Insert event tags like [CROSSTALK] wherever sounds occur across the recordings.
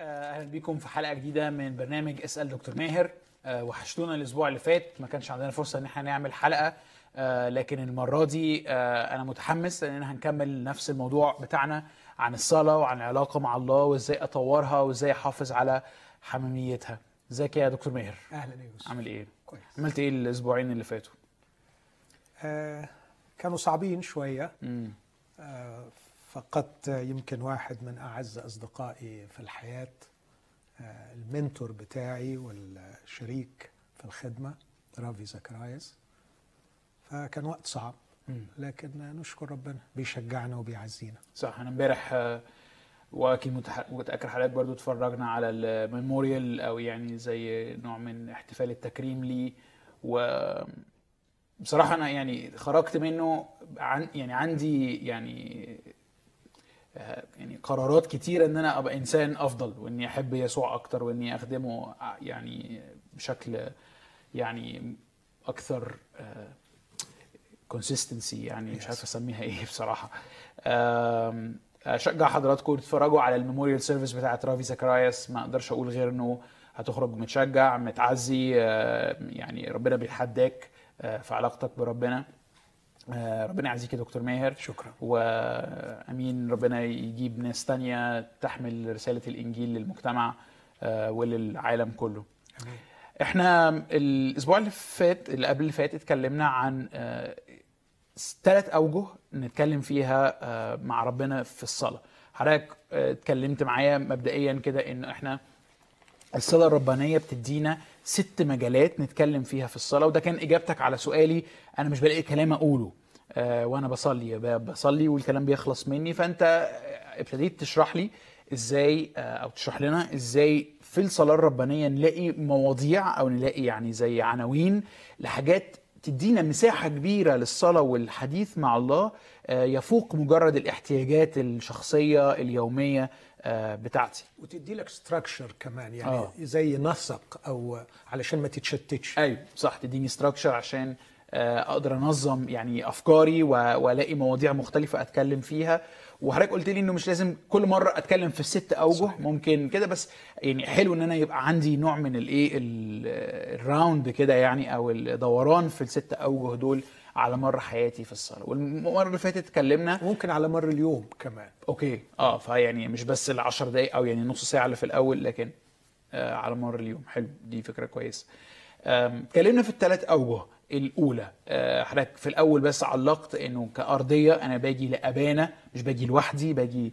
أهلا بيكم في حلقة جديدة من برنامج اسأل دكتور ماهر. آه، وحشتونا الأسبوع اللي فات ما كانش عندنا فرصة إن إحنا نعمل حلقة. آه، لكن المرة دي آه، أنا متحمس لاننا هنكمل نفس الموضوع بتاعنا عن الصلاة وعن العلاقة مع الله وإزاي أطورها وإزاي أحافظ على حميميتها. إزيك يا دكتور ماهر؟ أهلا يا يوسف. عامل إيه؟ كويس. عملت إيه الأسبوعين اللي فاتوا؟ آه كانوا صعبين شوية. آه فقدت يمكن واحد من أعز أصدقائي في الحياة آه ال mentor بتاعي والشريك في الخدمة رافي زكرايس. فكان وقت صعب. لكن نشكر ربنا بيشجعنا وبيعزينا. صح أنا امبارح آه، وأكيد متأكد حضرتك برضو اتفرجنا على ال memorial أو يعني زي نوع من احتفال التكريم لي و بصراحة أنا يعني خرجت منه عن يعني عندي يعني يعني قرارات كتيرة إن أنا أبقى إنسان أفضل وإني أحب يسوع أكتر وإني أخدمه ع- يعني بشكل يعني أكثر consistency يعني مش. عارف أسميها إيه بصراحة. أشجع حضراتكم تتفرجوا على ال memorial service بتاعت رافي زكراياس ما أقدرش أقول غير إنه هتخرج متشجع متعزي آه، يعني ربنا بيتحداك آه، في علاقتك بربنا. آه، ربنا يعزيك يا دكتور ماهر. شكرا. وأمين ربنا يجيب ناس تانية تحمل رسالة الإنجيل للمجتمع آه، وللعالم كله. آمين. إحنا الأسبوع اللي فات اللي قبل اللي فات اتكلمنا عن ثلاث أوجه نتكلم فيها آه، مع ربنا في الصلاة. حضرتك آه، اتكلمت معايا مبدئيا كده إن إحنا الصلاة الربانية بتدينا ست مجالات نتكلم فيها في الصلاة وده كان إجابتك على سؤالي أنا مش بلاقي كلام أقوله. آه، وأنا بصلي بصلي والكلام بيخلص مني. فأنت آه، ابتديت تشرح لي إزاي آه، أو تشرح لنا إزاي في الصلاة الربانية نلاقي مواضيع أو نلاقي يعني زي عناوين لحاجات تدينا مساحة كبيرة للصلاة والحديث مع الله آه، يفوق مجرد الاحتياجات الشخصية اليومية آه، بتاعتي. وتدي لك structure كمان يعني آه. زي نسق أو علشان ما تتشتتش. أيوه صح تديني structure عشان آه، أقدر أنظم يعني أفكاري وألاقي مواضيع مختلفة أتكلم فيها. وحضرتك قلت لي إنه مش لازم كل مرة أتكلم في الست اوجه صحيح. ممكن كده بس يعني حلو إن أنا يبقى عندي نوع من الإيه ال- ال round كده يعني أو الدوران في الست اوجه دول على مر حياتي في الصلاة. والمرة اللي فاتت اتكلمنا ممكن على مر اليوم كمان. أوكي. آه فيعني مش بس العشر دقايق أو يعني نص ساعة اللي في الأول لكن آه على مر اليوم. حلو. دي فكرة كويسة. اتكلمنا في الثلاث اوجه الأولى. آه، حضرتك في الأول بس علقت إنه كأرضية أنا باجي لأبانا مش باجي لوحدي باجي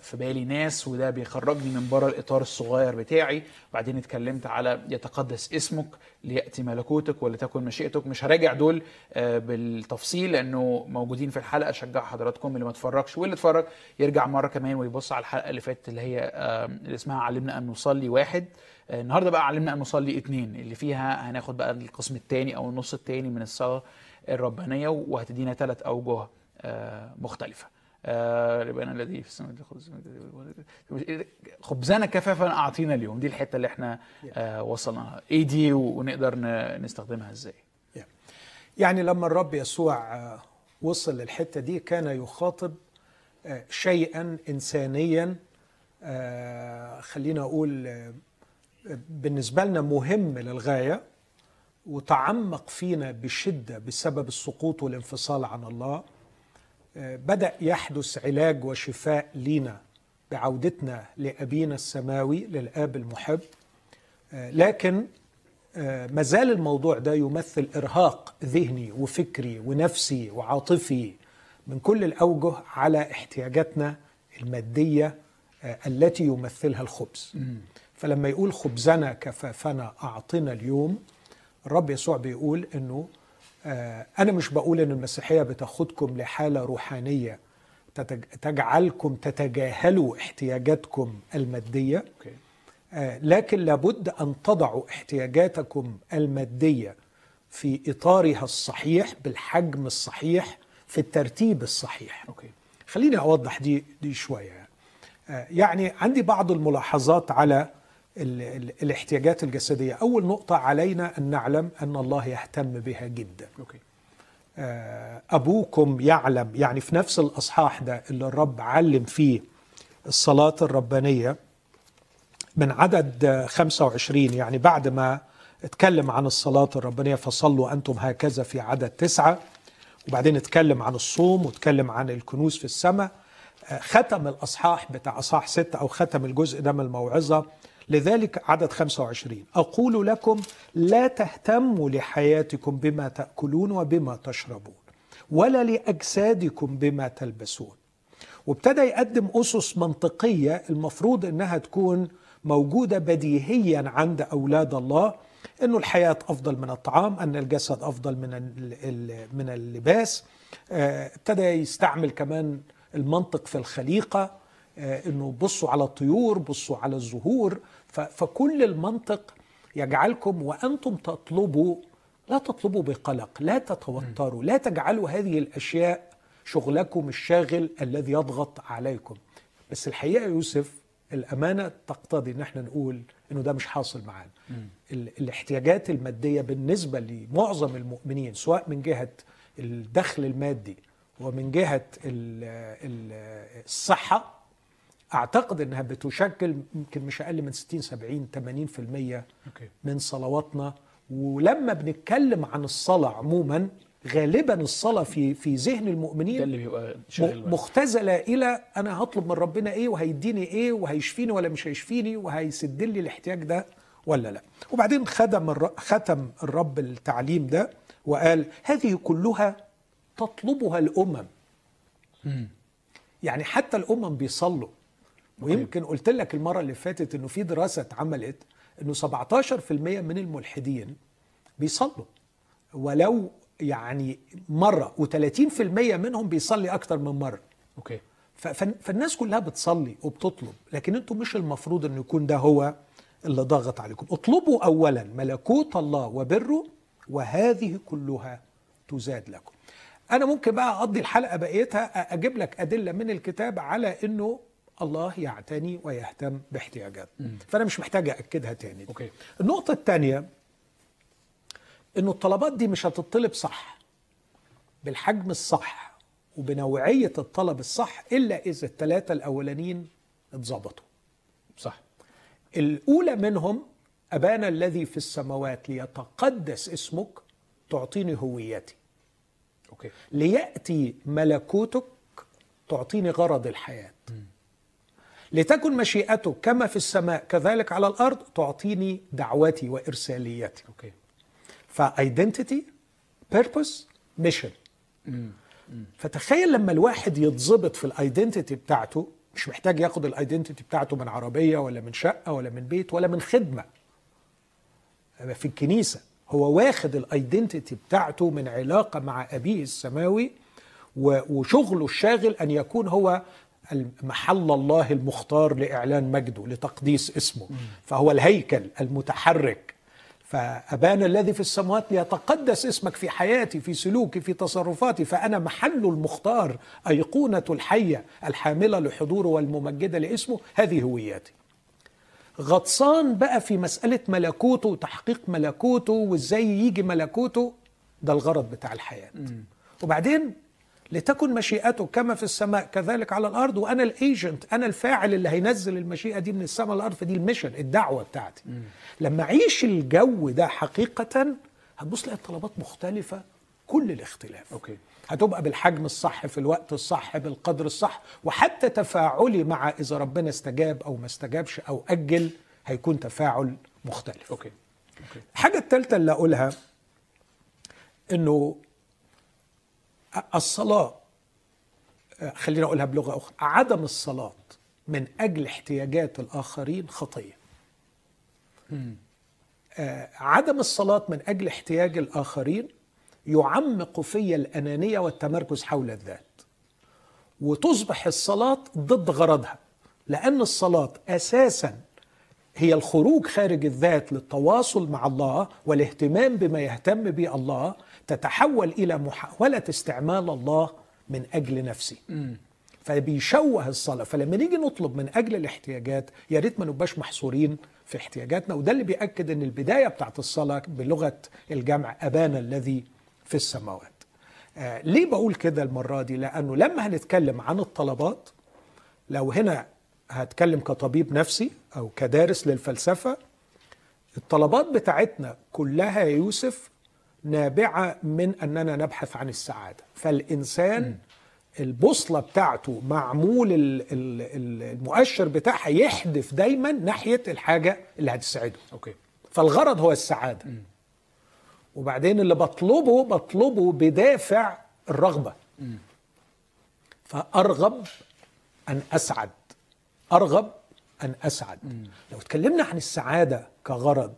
في بالي ناس وده بيخرجني من بره الإطار الصغير بتاعي. وبعدين اتكلمت على يتقدس اسمك ليأتي ملكوتك ولتكن مشيئتك. مش هراجع دول آه، بالتفصيل لأنه موجودين في الحلقة. أشجع حضراتكم اللي ما اتفرجش واللي اتفرج يرجع مرة كمان ويبص على الحلقة اللي فاتت اللي هي آه، اللي اسمها علمنا أن نصلي واحد. آه، النهارده بقى علمنا أن نصلي اتنين اللي فيها هناخد بقى القسم الثاني أو النص الثاني من الصلاة الربانية وهتدينا ثلاث أوجه آه، مختلفة. آه، ربنا الذي في السماء خبز- خبزنا كفافا أعطينا اليوم. دي الحتة اللي إحنا آه، وصلنا. لها. إيه دي ونقدر نستخدمها إزاي؟ يعني لما الرب يسوع آه، وصل للحتة دي كان يخاطب آه، شيئا انسانيا خلينا أقول بالنسبة لنا مهم للغاية وتعمق فينا بشدة بسبب السقوط والانفصال عن الله. بدأ يحدث علاج وشفاء لينا بعودتنا لأبينا السماوي للآب المحب. لكن آه، ما زال الموضوع ده يمثل إرهاق ذهني وفكري ونفسي وعاطفي من كل الأوجه على احتياجاتنا المادية آه، التي يمثلها الخبز. فلما يقول خبزنا كفافنا أعطنا اليوم الرب يسوع بيقول إنه آه، أنا مش بقول إن المسيحية بتاخدكم لحالة روحانية تتج- تجعلكم تتجاهلوا احتياجاتكم المادية okay. آه، لكن لابد أن تضعوا احتياجاتكم المادية في إطارها الصحيح بالحجم الصحيح في الترتيب الصحيح. okay. خليني أوضح دي دي شوية. آه، يعني عندي بعض الملاحظات على الاحتياجات الجسدية. أول نقطة علينا أن نعلم أن الله يهتم بها جدا. okay. آه، أبوكم يعلم يعني في نفس الأصحاح ده اللي الرب علم فيه الصلاة الربانية من عدد 25 يعني بعد ما اتكلم عن الصلاة الربانية فصلوا أنتم هكذا في عدد تسعة وبعدين اتكلم عن الصوم واتكلم عن الكنوز في السماء. ختم الأصحاح بتاع أصحاح ستة أو ختم الجزء ده من الموعظة لذلك عدد 25 أقول لكم لا تهتموا لحياتكم بما تأكلون وبما تشربون ولا لأجسادكم بما تلبسون. وابتدى يقدم أسس منطقية المفروض أنها تكون موجودة بديهيا عند أولاد الله أنه الحياة أفضل من الطعام أن الجسد أفضل من من اللباس. ابتدى يستعمل كمان المنطق في الخليقة. أنه بصوا على الطيور بصوا على الزهور. فكل المنطق يجعلكم وأنتم تطلبوا لا تطلبوا بقلق لا تتوتروا لا تجعلوا هذه الأشياء شغلكم الشاغل الذي يضغط عليكم. بس الحقيقة يوسف الأمانة تقتضي أن إحنا نقول أنه ده مش حاصل معانا. الاحتياجات المادية بالنسبة لمعظم المؤمنين سواء من جهة الدخل المادي ومن جهة الصحة أعتقد أنها بتشكل يمكن مش أقل من 60 70 80% من صلواتنا. ولما بنتكلم عن الصلاة عموما غالبا الصلاة في في ذهن المؤمنين ده اللي بيبقى مختزلة إلى أنا هطلب من ربنا إيه وهيديني إيه وهيشفيني ولا مش هيشفيني وهيسد لي الاحتياج ده ولا لأ. وبعدين ختم ختم الرب التعليم ده وقال هذه كلها تطلبها الأمم. يعني حتى الأمم بيصلوا. ويمكن قلت لك المرة اللي فاتت إنه في دراسة اتعملت إنه 17% من الملحدين بيصلوا. ولو يعني مرة و30% منهم بيصلي أكتر من مرة. أوكي. فالناس كلها بتصلي وبتطلب لكن أنتم مش المفروض أن يكون ده هو اللي ضاغط عليكم. اطلبوا أولا ملكوت الله وبره وهذه كلها تزاد لكم. أنا ممكن بقى أقضي الحلقة بقيتها أجيب لك أدلة من الكتاب على أنه الله يعتني ويهتم باحتياجات فأنا مش محتاج أكدها تاني. دي. أوكي. النقطة الثانية إنه الطلبات دي مش هتطلب صح بالحجم الصح وبنوعية الطلب الصح إلا إذا الثلاثه الأولانيين اتظبطوا. صح. الأولى منهم أبانا الذي في السماوات ليتقدس اسمك تعطيني هويتي. okay. ليأتي ملكوتك تعطيني غرض الحياة. لتكن مشيئتك كما في السماء كذلك على الأرض تعطيني دعوتي وارساليتي okay. ف identity purpose mission فتخيل لما الواحد يتظبط في ال identity بتاعته مش محتاج ياخد ال identity بتاعته من عربية ولا من شقة ولا من بيت ولا من خدمة. في الكنيسة هو واخد ال identity بتاعته من علاقة مع أبيه السماوي وشغله الشاغل أن يكون هو محل الله المختار لإعلان مجده لتقديس اسمه. فهو الهيكل المتحرك. فأبانا الذي في السماوات ليتقدس اسمك في حياتي في سلوكي في تصرفاتي. فأنا محل المختار أيقونة الحية الحاملة لحضوره والممجدة لاسمه. هذه هويتي غطسان بقى في مسألة ملكوته وتحقيق ملكوته وإزاي يجي ملكوته؟ ده الغرض بتاع الحياة. وبعدين لتكن مشيئته كما في السماء كذلك على الأرض وأنا ال agent أنا الفاعل اللي هينزل المشيئة دي من السماء للأرض فدي ال mission الدعوة بتاعتي. م. لما أعيش الجو ده حقيقة هتبص تلاقي الطلبات مختلفة كل الاختلاف. okay. هتبقى بالحجم الصح في الوقت الصح بالقدر الصح وحتى تفاعلي مع إذا ربنا استجاب أو ما استجابش أو أجل هيكون تفاعل مختلف. okay. okay. الحاجة الثالثه اللي أقولها إنه الصلاة خلينا أقولها بلغة أخرى عدم الصلاة من أجل احتياجات الآخرين خطية. عدم الصلاة من أجل احتياج الآخرين يعمق في الأنانية والتمركز حول الذات وتصبح الصلاة ضد غرضها لأن الصلاة أساسا هي الخروج خارج الذات للتواصل مع الله والاهتمام بما يهتم به الله تتحول إلى محاولة استعمال الله من أجل نفسي فبيشوه الصلاة. فلما نيجي نطلب من أجل الاحتياجات يا ريت ما نبقاش محصورين في احتياجاتنا. وده اللي بيأكد إن البداية بتاعت الصلاة بلغة الجمع ابانا الذي في السماوات. آه ليه بقول كده المرة دي؟ لأنه لما هنتكلم عن الطلبات لو هنا هتكلم كطبيب نفسي أو كدارس للفلسفة الطلبات بتاعتنا كلها يا يوسف نابعة من أننا نبحث عن السعادة. فالإنسان البوصلة بتاعته معمول ال- ال- ال- المؤشر بتاعها يحدف دايما ناحية الحاجة اللي هتسعده. أوكي. فالغرض هو السعادة. وبعدين اللي بطلبه بطلبه بدافع الرغبة. فأرغب أن أسعد. أرغب أن أسعد. لو اتكلمنا عن السعادة كغرض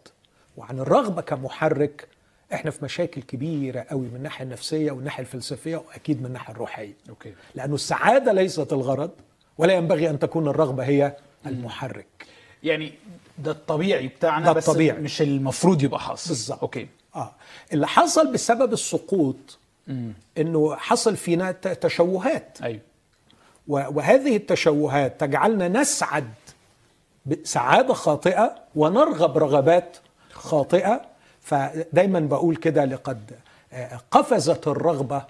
وعن الرغبة كمحرك إحنا في مشاكل كبيرة قوي من الناحية النفسية والناحيه الفلسفية وأكيد من الناحية الروحية. أوكي. لأنه السعادة ليست الغرض ولا ينبغي أن تكون الرغبة هي المحرك. يعني ده الطبيعي بتاعنا ده بس الطبيعي. مش المفروض يبقى حاصل. بالظبط. أوكي. آه. اللي حصل بسبب السقوط إنه حصل فينا تشوهات. أيوه. وهذه التشوهات تجعلنا نسعد بسعاده خاطئة ونرغب رغبات خاطئة فدايما بقول كده لقد آه، قفزت الرغبة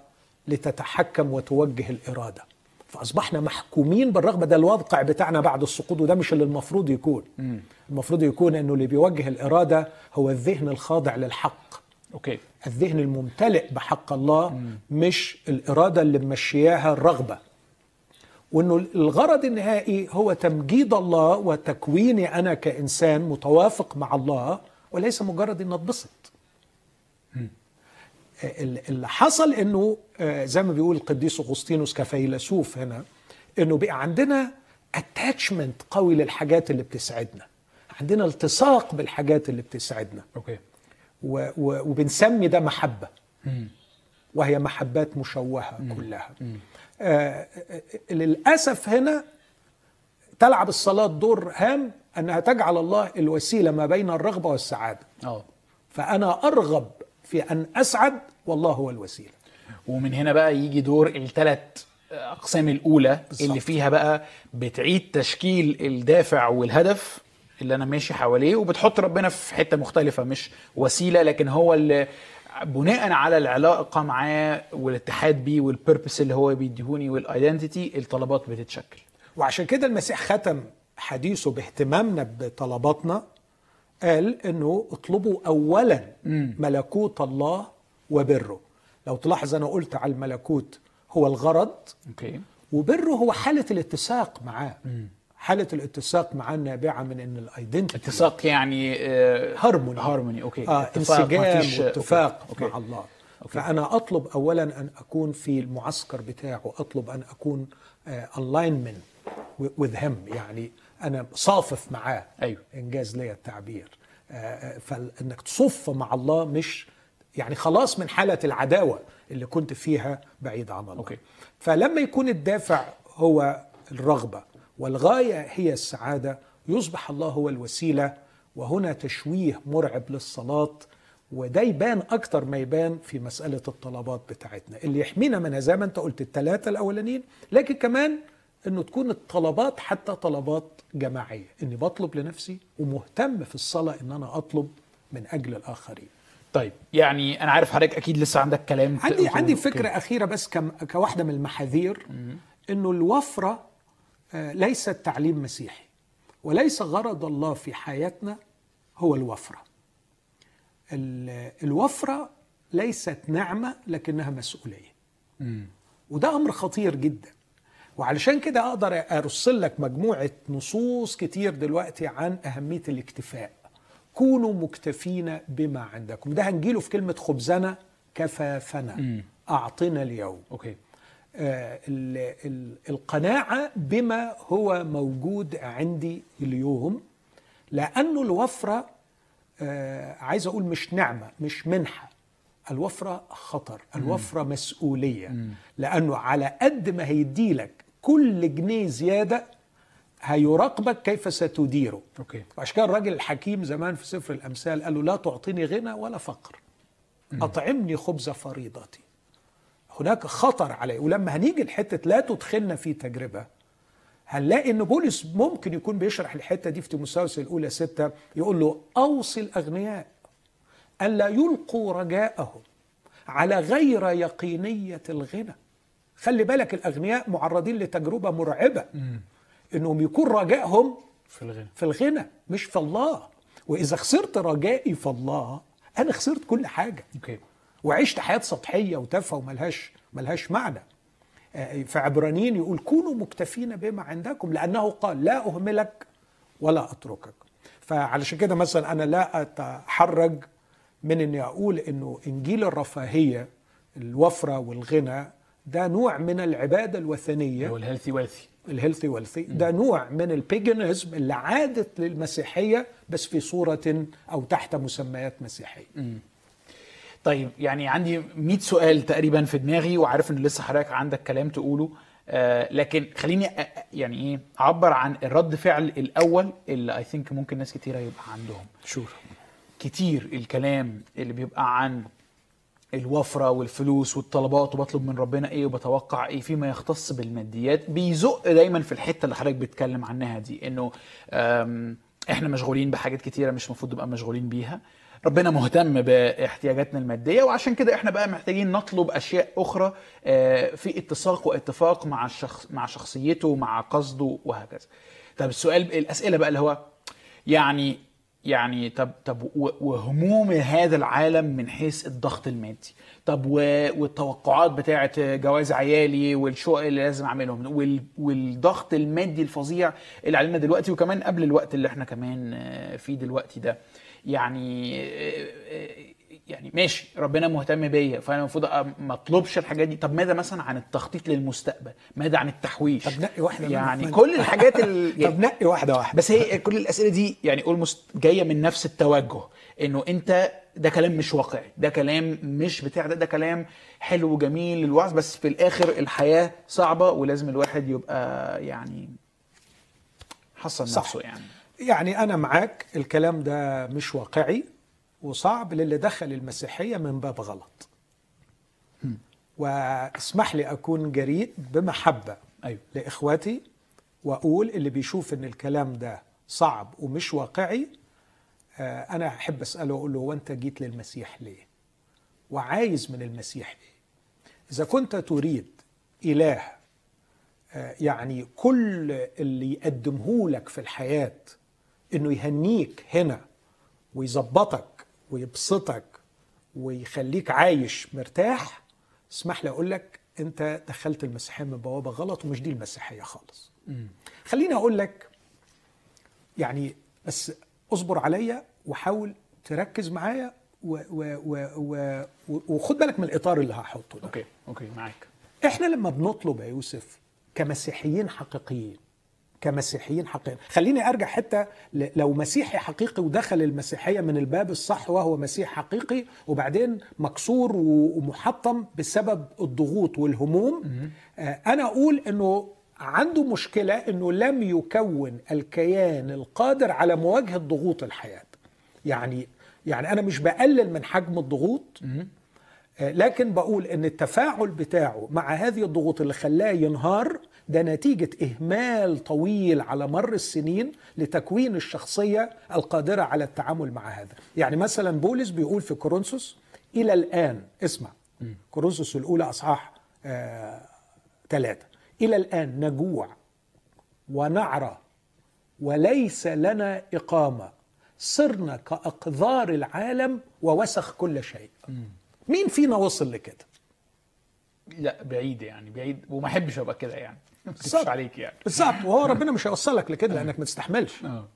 لتتحكم وتوجه الإرادة. فأصبحنا محكومين بالرغبة. ده الواقع بتاعنا بعد السقوط وده مش اللي المفروض يكون. المفروض يكون إنه اللي بيوجه الإرادة هو الذهن الخاضع للحق. أوكي. الذهن الممتلئ بحق الله مش الإرادة اللي ممشياها الرغبة. وإنه الغرض النهائي هو تمجيد الله وتكويني أنا كإنسان متوافق مع الله وليس مجرد ان اتبسط. ال- اللي حصل إنه آه، زي ما بيقول القديس أغسطينوس كفيلسوف هنا إنه بقى عندنا attachment قوي للحاجات اللي بتسعدنا. عندنا التصاق بالحاجات اللي بتسعدنا. okay. و و وبنسمي ده محبة. وهي محبات مشوهة كلها. آه آه، للأسف هنا تلعب الصلاة دور هام أنها تجعل الله الوسيلة ما بين الرغبة والسعادة. آه فأنا أرغب في أن أسعد والله هو الوسيلة. ومن هنا بقى يجي دور الثلاث أقسام الأولى بالظبط. اللي فيها بقى بتعيد تشكيل الدافع والهدف اللي أنا ماشي حواليه وبتحط ربنا في حتة مختلفة مش وسيلة لكن هو اللي بناء على العلاقة معاه والاتحاد بيه والبيربس اللي هو بيديهوني والايدنتيتي الطلبات بتتشكل. وعشان كده المسيح ختم حديثه باهتمامنا بطلباتنا قال إنه اطلبوا اولا ملكوت الله وبره. لو تلاحظ أنا قلت على الملكوت هو الغرض okay. وبره هو حالة الاتساق معاه. حالة الاتساق معاه النابعة من إن ال identity اتساق يعني آه harmony. harmony. okay. آه اتفاق، انسجام واتفاق okay. مع الله. فأنا أطلب اولا أن أكون في المعسكر بتاعه أطلب أن أكون alignment with Him يعني أنا صافف معاه أيوه. إن جاز لي التعبير آه، آه، فإنك تصف مع الله مش يعني خلاص من حالة العداوة اللي كنت فيها بعيد عن الله okay. فلما يكون الدافع هو الرغبة والغاية هي السعادة يصبح الله هو الوسيلة وهنا تشويه مرعب للصلاة وده يبان أكتر ما يبان في مسألة الطلبات بتاعتنا اللي يحمينا منها زي ما أنت قلت الثلاثه الأولانيين لكن كمان إنه تكون الطلبات حتى طلبات جماعية. إني بطلب لنفسي ومهتم في الصلاة إن أنا أطلب من أجل الآخرين. طيب يعني أنا عارف حضرتك أكيد لسه عندك كلام عندي. عندي. فكرة أخيرة بس كواحدة من المحاذير إنه الوفرة آه، ليست تعليم مسيحي وليس غرض الله في حياتنا هو الوفرة. ال- الوفرة ليست نعمة لكنها مسؤولية. وده أمر خطير جدا. وعلشان كده أقدر أرسل لك مجموعة نصوص كتير دلوقتي عن أهمية الاكتفاء. كونوا مكتفين بما عندكم. ده هنجيله في كلمة خبزنا كفافنا. أعطنا اليوم. أوكي. آه، ال- ال- القناعة بما هو موجود عندي اليوم لأنه الوفرة آه، عايز أقول مش نعمة مش منحة. الوفرة خطر الوفرة مسؤولية. لأنه على قد ما هيديلك كل جنيه زيادة هيراقبك كيف ستديره. okay. وعشان كده الراجل الحكيم زمان في سفر الأمثال قال له لا تعطيني غنى ولا فقر. أطعمني خبز فريضتي. هناك خطر عليه. ولما هنيجي لحتة لا تدخلنا في تجربة هنلاقي إن بولس ممكن يكون بيشرح الحتة دي في تيموثاوس الأولى ستة يقول له أوصي الأغنياء الا يلقوا رجاءهم على غير يقينية الغنى. خلي بالك الأغنياء معرضين لتجربة مرعبة. إنهم يكون رجائهم في الغنى. في الغنى مش في الله. وإذا خسرت رجائي في الله أنا خسرت كل حاجة. أوكي. وعشت حياة سطحية وتافهة وملهاش ملهاش معنى. آه، في عبرانيين يقول كونوا مكتفين بما عندكم لأنه قال لا أهملك ولا أتركك. فعلشان كده مثلا أنا لا أتحرج من إني أقول إنه إنجيل الرفاهية الوفرة والغنى ده نوع من العبادة الوثنية. هو ال healthy wealthy ال healthy wealthy ده نوع من ال paganism اللي عادت للمسيحية بس في صورة أو تحت مسميات مسيحية. طيب يعني عندي 100 سؤال تقريبا في دماغي وعارف إن لسه حضرتك عندك كلام تقوله. آه لكن خليني أ- أ- يعني إيه أعبر عن الرد فعل الأول اللي اي ثينك ممكن ناس كتيرة يبقى عندهم. شور. كتير الكلام اللي بيبقى عن الوفرة والفلوس والطلبات وبطلب من ربنا إيه وبتوقع إيه فيما يختص بالماديات. بيزق دايما في الحتة اللي حضرتك بتتكلم عنها دي إنه إحنا مشغولين بحاجات كتيرة مش المفروض نبقى مشغولين بيها. ربنا مهتم بإحتياجاتنا المادية وعشان كده إحنا بقى محتاجين نطلب أشياء أخرى آه، في اتساق واتفاق مع الشخص مع شخصيته مع قصده وهكذا. طب السؤال الأسئلة بقى اللي هو يعني يعني طب طب وهموم هذا العالم من حيث الضغط المادي. طب والتوقعات بتاعه جواز عيالي والشقق اللي لازم أعملهم وال- والضغط المادي الفظيع اللي علينا دلوقتي وكمان قبل الوقت اللي إحنا كمان فيه دلوقتي ده. يعني آه، آه، يعني ماشي ربنا مهتم بيا فأنا المفروض ما أطلبش الحاجات دي. طب ماذا مثلا عن التخطيط للمستقبل؟ ماذا عن التحويش؟ طب نقي واحدة منهم. يعني كل الحاجات ال... [LAUGHS] طب نقي واحدة واحدة. بس هي كل الأسئلة دي يعني اولموست جاية من نفس التوجه إنه أنت ده كلام مش واقعي ده كلام مش بتاع ده ده كلام حلو وجميل للوعظ بس في الآخر الحياة صعبة ولازم الواحد يبقى يعني صح. نفسه يعني. يعني أنا معاك الكلام ده مش واقعي وصعب للي دخل المسيحية من باب غلط. واسمح لي أكون جريء بمحبة أيوه. لإخواتي وأقول اللي بيشوف إن الكلام ده صعب ومش واقعي آه، أنا أحب أسأله أقول له وانت جيت للمسيح ليه؟ وعايز من المسيح إيه إذا كنت تريد إله آه، يعني كل اللي يقدمه لك في الحياة إنه يهنيك هنا ويظبطك ويبسطك ويخليك عايش مرتاح اسمح لي أقول لك أنت دخلت المسيحية من بوابة غلط ومش دي المسيحية خالص. خليني أقول لك يعني بس اصبر عليا وحاول تركز معايا و و و و وخد بالك من الإطار اللي هحطه ده. okay okay معاك. إحنا لما بنطلب يا يوسف كمسيحيين حقيقيين كمسيحيين حقيقيين. خليني أرجع حتى لو مسيحي حقيقي ودخل المسيحية من الباب الصح وهو مسيح حقيقي وبعدين مكسور ومحطم بسبب الضغوط والهموم آه، أنا أقول إنه عنده مشكلة إنه لم يكون الكيان القادر على مواجهة ضغوط الحياة. يعني يعني أنا مش بقلل من حجم الضغوط آه، لكن بقول إن التفاعل بتاعه مع هذه الضغوط اللي خلاه ينهار ده نتيجة إهمال طويل على مر السنين لتكوين الشخصية القادرة على التعامل مع هذا. يعني مثلا بولس بيقول في كورنثوس إلى الآن اسمع كورنثوس الأولى أصحاح آه ثلاثة إلى الآن نجوع ونعرى وليس لنا إقامة. صرنا كأقذار العالم ووسخ كل شيء. مين فينا وصل لكده؟ لا بعيد يعني بعيد وما أحبش أبقى كده يعني. بالظبط. عليك يعني. بالظبط. وهو ربنا مش هيوصلك لكده لأنك ما تستحملش. آه.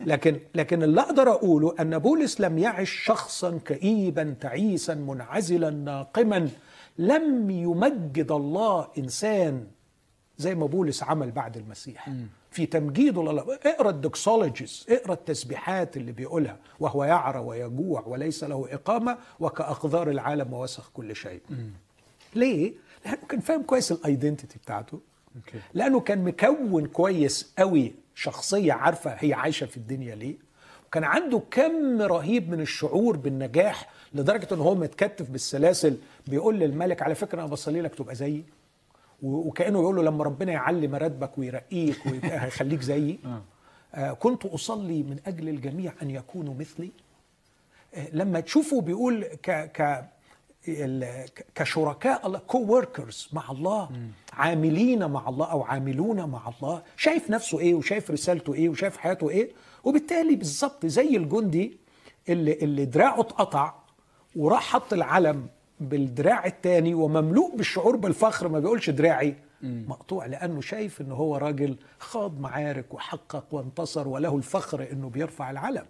لكن لكن اللي أقدر أقوله أن بولس لم يعش شخصا كئيبا تعيسا منعزلا ناقما لم يمجد الله إنسان زي ما بولس عمل بعد المسيح. في تمجيده لله اقرأ ال doxologies اقرأ التسبيحات اللي بيقولها وهو يعرى ويجوع وليس له إقامة وكأقذار العالم ووسخ كل شيء. ليه؟ لأنه كان فاهم كويس ال identity بتاعته. لأنه كان مكون كويس قوي شخصية عارفة هي عايشة في الدنيا ليه. وكان عنده كم رهيب من الشعور بالنجاح لدرجة ان هو متكتف بالسلاسل بيقول للملك على فكرة أنا بصلي لك تبقى زيي. وكأنه يقول له لما ربنا يعلي مراتبك ويرقيك ويبقى [LAUGHS] هيخليك زيي. آه. آه كنت أصلي من أجل الجميع أن يكونوا مثلي. آه لما تشوفه بيقول ك ك- كشركاء الله كو وركرز مع الله عاملين مع الله أو عاملون مع الله. شايف نفسه إيه وشايف رسالته إيه وشايف حياته إيه؟ وبالتالي بالظبط زي الجندي اللي اللي دراعه اتقطع وراح حط العلم بالدراع التاني ومملوء بالشعور بالفخر ما بيقولش دراعي. مقطوع لأنه شايف إن هو راجل خاض معارك وحقق وانتصر وله الفخر إنه بيرفع العلم.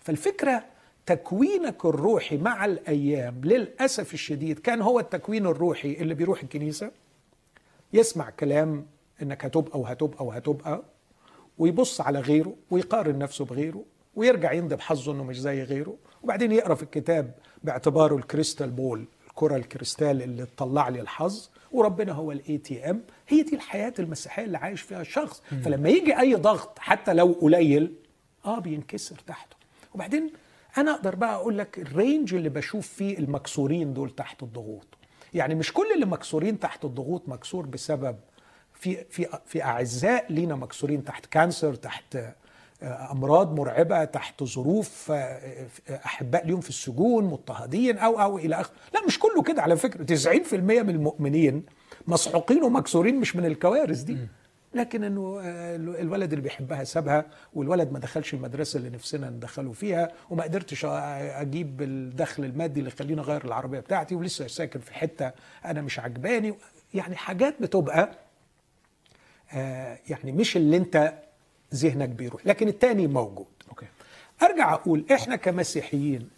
فالفكرة تكوينك الروحي مع الأيام للأسف الشديد كان هو التكوين الروحي اللي بيروح الكنيسة يسمع كلام إنك هتبقى وهتبقى وهتبقى ويبص على غيره ويقارن نفسه بغيره ويرجع يندب حظه إنه مش زي غيره وبعدين يقرأ في الكتاب باعتباره ال crystal ball الكرة الكريستال اللي تطلع لي الحظ وربنا هو ال ATM هي دي الحياة المسيحية اللي عايش فيها الشخص. فلما يجي أي ضغط حتى لو قليل آه بينكسر تحته. وبعدين أنا أقدر بقى أقول لك ال range اللي بشوف فيه المكسورين دول تحت الضغوط. يعني مش كل اللي مكسورين تحت الضغوط مكسور بسبب في في في أعزاء لينا مكسورين تحت cancer تحت آه، امراض مرعبة تحت ظروف آه، آه، احباء ليهم في السجون مضطهدين أو أو إلى اخره. لا مش كله كده على فكرة. 90% من المؤمنين مسحوقين ومكسورين مش من الكوارث دي. لكن إنه آه، الولد اللي بيحبها سابها والولد ما دخلش المدرسة اللي نفسنا ندخله فيها وما قدرتش أجيب الدخل المادي اللي يخليني أغير العربية بتاعتي ولسه ساكن في حتة أنا مش عجباني. يعني حاجات بتبقى آه، يعني مش اللي أنت ذهنك بيروح لكن التاني موجود. okay. أرجع أقول إحنا كمسيحيين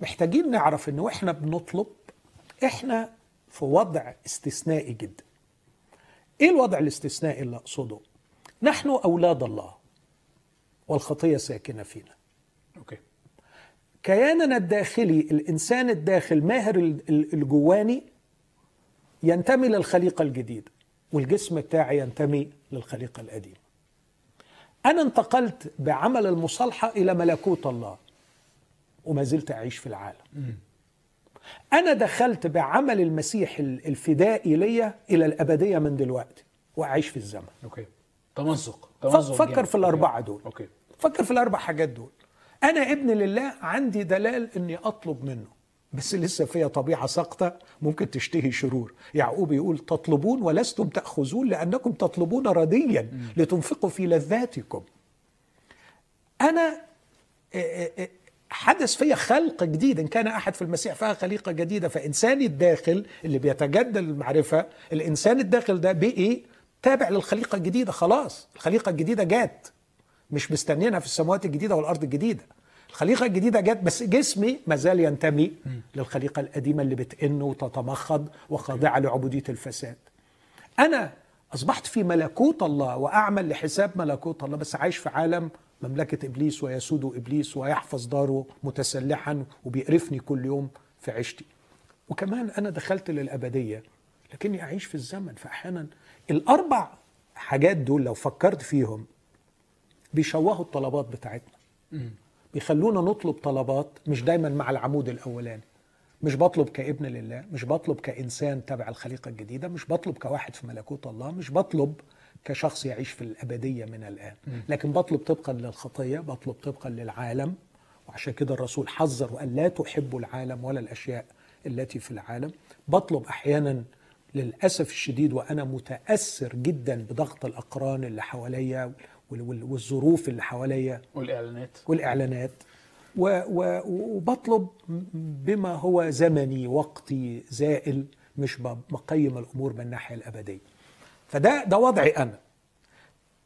محتاجين نعرف ان وإحنا بنطلب إحنا في وضع استثنائي جدا. إيه الوضع الاستثنائي اللي أقصده؟ نحن أولاد الله والخطية ساكنة فينا. okay. كياننا الداخلي الإنسان الداخل ما هو ال- ال- الجواني ينتمي للخليقة الجديدة والجسم بتاعي ينتمي للخليقة القديمة. أنا انتقلت بعمل المصالحة إلى ملكوت الله وما زلت أعيش في العالم. أنا دخلت بعمل المسيح ال- الفدائي ليا إلى الأبدية من دلوقتي وأعيش في الزمن. okay. تمزق تمزق فكر جامد. في الأربعة دول. okay. فكر في الأربع حاجات دول. أنا ابن لله عندي دلال إني أطلب منه. بس لسه فيها طبيعة ساقطة ممكن تشتهي شرور. يعقوب يقول تطلبون ولستم تأخذون لأنكم تطلبون رديا لتنفقوا في لذاتكم. أنا آه، آه، آه، حدث فيا خلق جديد. إن كان أحد في المسيح فيها خليقة جديدة فانساني الداخل اللي بيتجدد المعرفة الإنسان الداخل ده بقي تابع للخليقة الجديدة. خلاص الخليقة الجديدة جات مش مستنيينها في السماوات الجديدة والأرض الجديدة. الخليقة الجديدة جت بس جسمي ما زال ينتمي للخليقة القديمة اللي بتئن وتتمخض وخاضعة لعبودية الفساد. أنا أصبحت في ملكوت الله وأعمل لحساب ملكوت الله بس عايش في عالم مملكة إبليس ويسود إبليس ويحفظ داره متسلحا وبيقرفني كل يوم في عيشتي. وكمان أنا دخلت للأبدية لكني أعيش في الزمن فاحيانا الأربع حاجات دول لو فكرت فيهم بيشوهوا الطلبات بتاعتنا. بيخلونا نطلب طلبات مش دايما مع العمود الأولاني. مش بطلب كابن لله مش بطلب كإنسان تبع الخليقة الجديدة مش بطلب كواحد في ملكوت الله مش بطلب كشخص يعيش في الأبدية من الآن. لكن بطلب طبقا للخطية بطلب طبقا للعالم. وعشان كده الرسول حذر وقال لا تحبوا العالم ولا الأشياء التي في العالم. بطلب أحيانا للأسف الشديد وأنا متأثر جدا بضغط الأقران اللي حواليا وال- وال- والظروف اللي حواليا. والإعلانات. والإعلانات. وبطلب بما هو زمني وقتي زائل مش بقيم الأمور من الناحية الأبدية. فده ده وضعي أنا.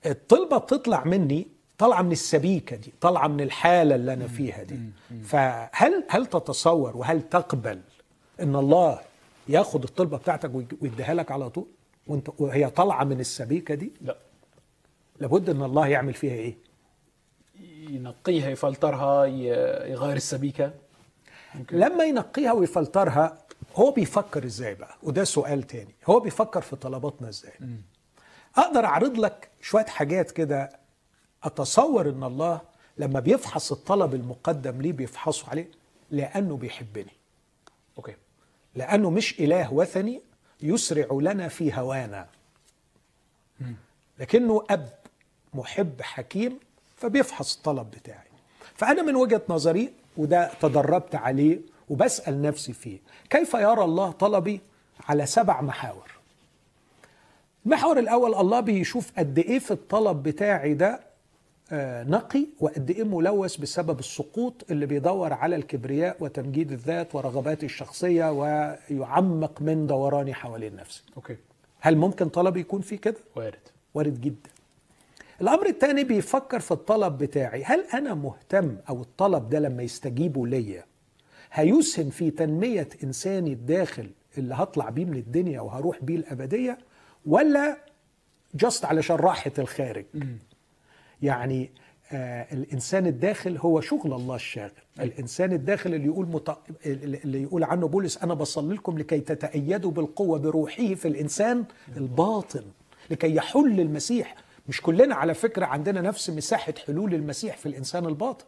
الطلبة بتطلع مني طالعة من السبيكة دي طالعة من الحالة اللي أنا فيها دي. فهل هل تتصور وهل تقبل إن الله ياخد الطلبة بتاعتك ويديها لك على طول؟ وأنت وهي طالعة من السبيكة دي؟ لا. لابد إن الله يعمل فيها إيه؟ ينقيها يفلترها يغير السبيكة؟ لما ينقيها ويفلترها هو بيفكر إزاي بقى؟ وده سؤال تاني. هو بيفكر في طلباتنا إزاي؟ أقدر أعرض لك شوية حاجات كده أتصور إن الله لما بيفحص الطلب المقدم ليه بيفحصه عليه؟ لأنه بيحبني. okay. لأنه مش إله وثني يسرع لنا في هوانا. لكنه أب محب حكيم فبيفحص الطلب بتاعي. فأنا من وجهة نظري وده تدربت عليه وبسأل نفسي فيه كيف يرى الله طلبي على سبع محاور؟ المحور الأول الله بيشوف قد إيه في الطلب بتاعي ده آه، نقي وقد إيه ملوث بسبب السقوط اللي بيدور على الكبرياء وتمجيد الذات ورغباتي الشخصية ويعمق من دوراني حوالين نفسي. okay. هل ممكن طلبي يكون فيه كده؟ وارد. وارد جدا. الأمر الثاني بيفكر في الطلب بتاعي هل أنا مهتم أو الطلب ده لما يستجيبوا ليا هيسهم في تنمية انساني الداخل اللي هطلع بيه من الدنيا وهروح بيه الأبدية ولا جاست علشان راحة الخارج؟ يعني آه الإنسان الداخل هو شغل الله الشاغل. الإنسان الداخل اللي يقول مط... اللي يقول عنه بولس أنا بصلي لكم لكي تتأيدوا بالقوة بروحه في الإنسان الباطن لكي يحل المسيح. مش كلنا على فكرة عندنا نفس مساحة حلول المسيح في الإنسان الباطن.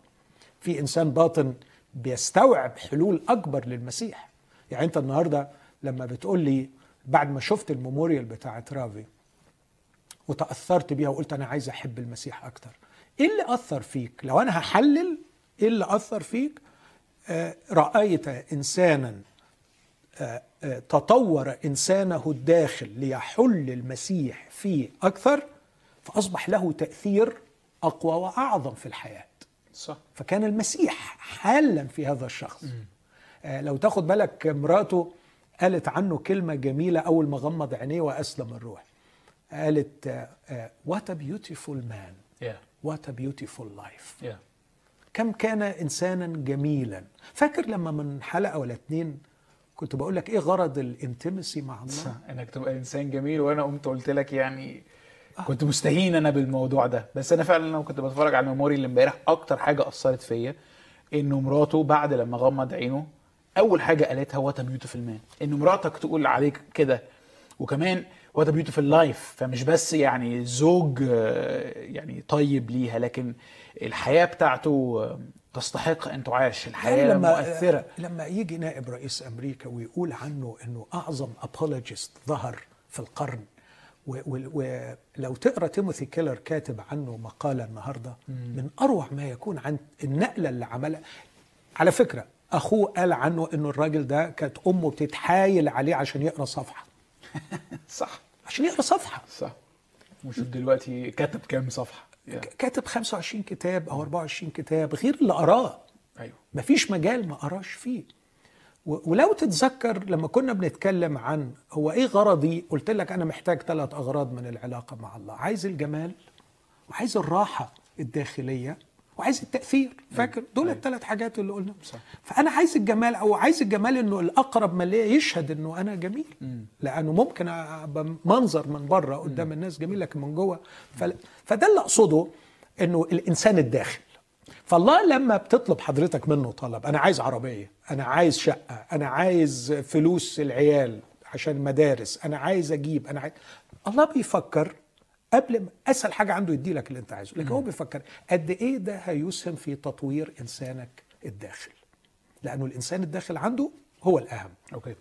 في إنسان باطن بيستوعب حلول أكبر للمسيح. يعني أنت النهارده لما بتقول لي بعد ما شفت الميموريال بتاعت رافي وتأثرت بيها وقلت أنا عايز أحب المسيح أكتر إيه اللي أثر فيك؟ لو أنا هحلل إيه اللي أثر فيك؟ آه رأيت إنسانا آه آه تطور إنسانه الداخل ليحل المسيح فيه أكثر فأصبح له تأثير أقوى وأعظم في الحياة. صح. فكان المسيح حالا في هذا الشخص. آه لو تاخد بالك مراته قالت عنه كلمة جميلة أول ما غمض عينيه وأسلم الروح. قالت what beautiful man يا what beautiful life يا كم كان إنسانا جميلا. فاكر لما من حلقة ولا اتنين كنت بقول لك إيه غرض ال intimacy مع الله؟ إنك تبقى إنسان جميل وأنا قمت قلت لك يعني كنت مستهين أنا بالموضوع ده. بس أنا فعلا لما كنت بتفرج على ال memorial امبارح. أكتر حاجة أثرت فيا إنه مراته بعد لما غمض عينه أول حاجة قالتها what beautiful man ان مراتك تقول عليك كده. وكمان what beautiful life فمش بس يعني زوج آه، يعني طيب ليها لكن الحياة بتاعته آه، تستحق أن تعاش. الحياة يعني لما مؤثرة. لما يجي نائب رئيس أمريكا ويقول عنه إنه أعظم apologist ظهر في القرن ولو تقرأ تيموثي كيلر كاتب عنه مقالة النهارده من أروع ما يكون عن النقلة اللي عملها. على فكرة أخوه قال عنه إنه الراجل ده كانت أمه بتتحايل عليه عشان يقرأ صفحة. [LAUGHS] صح. عشان يقرأ صفحة. صح. وشوف دلوقتي كتب كام صفحة. يا. كاتب 25 كتاب أو 24 كتاب غير اللي قراه. أيوه. مفيش مجال ما قراش فيه. ولو تتذكر لما كنا بنتكلم عن هو إيه غرضي قلت لك أنا محتاج ثلاث أغراض من العلاقة مع الله. عايز الجمال وعايز الراحة الداخلية وعايز التأثير. فاكر؟ دول أيوة. الثلاث حاجات اللي قلنا. صح. فأنا عايز الجمال أو عايز الجمال إنه الأقرب من ليا يشهد إنه أنا جميل. لأنه ممكن أبقى منظر من بره قدام الناس جميل لكن من جوه. فده اللي أقصده إنه الإنسان الداخل فالله لما بتطلب حضرتك منه طلب أنا عايز عربية أنا عايز شقة أنا عايز فلوس العيال عشان المدارس أنا عايز أجيب أنا عايز الله بيفكر قبل ما أسهل حاجة عنده يدي لك اللي أنت عايزه لكن هو بيفكر قد إيه ده هيسهم في تطوير إنسانك الداخل؟ لأنه الإنسان الداخل عنده هو الأهم. أوكي.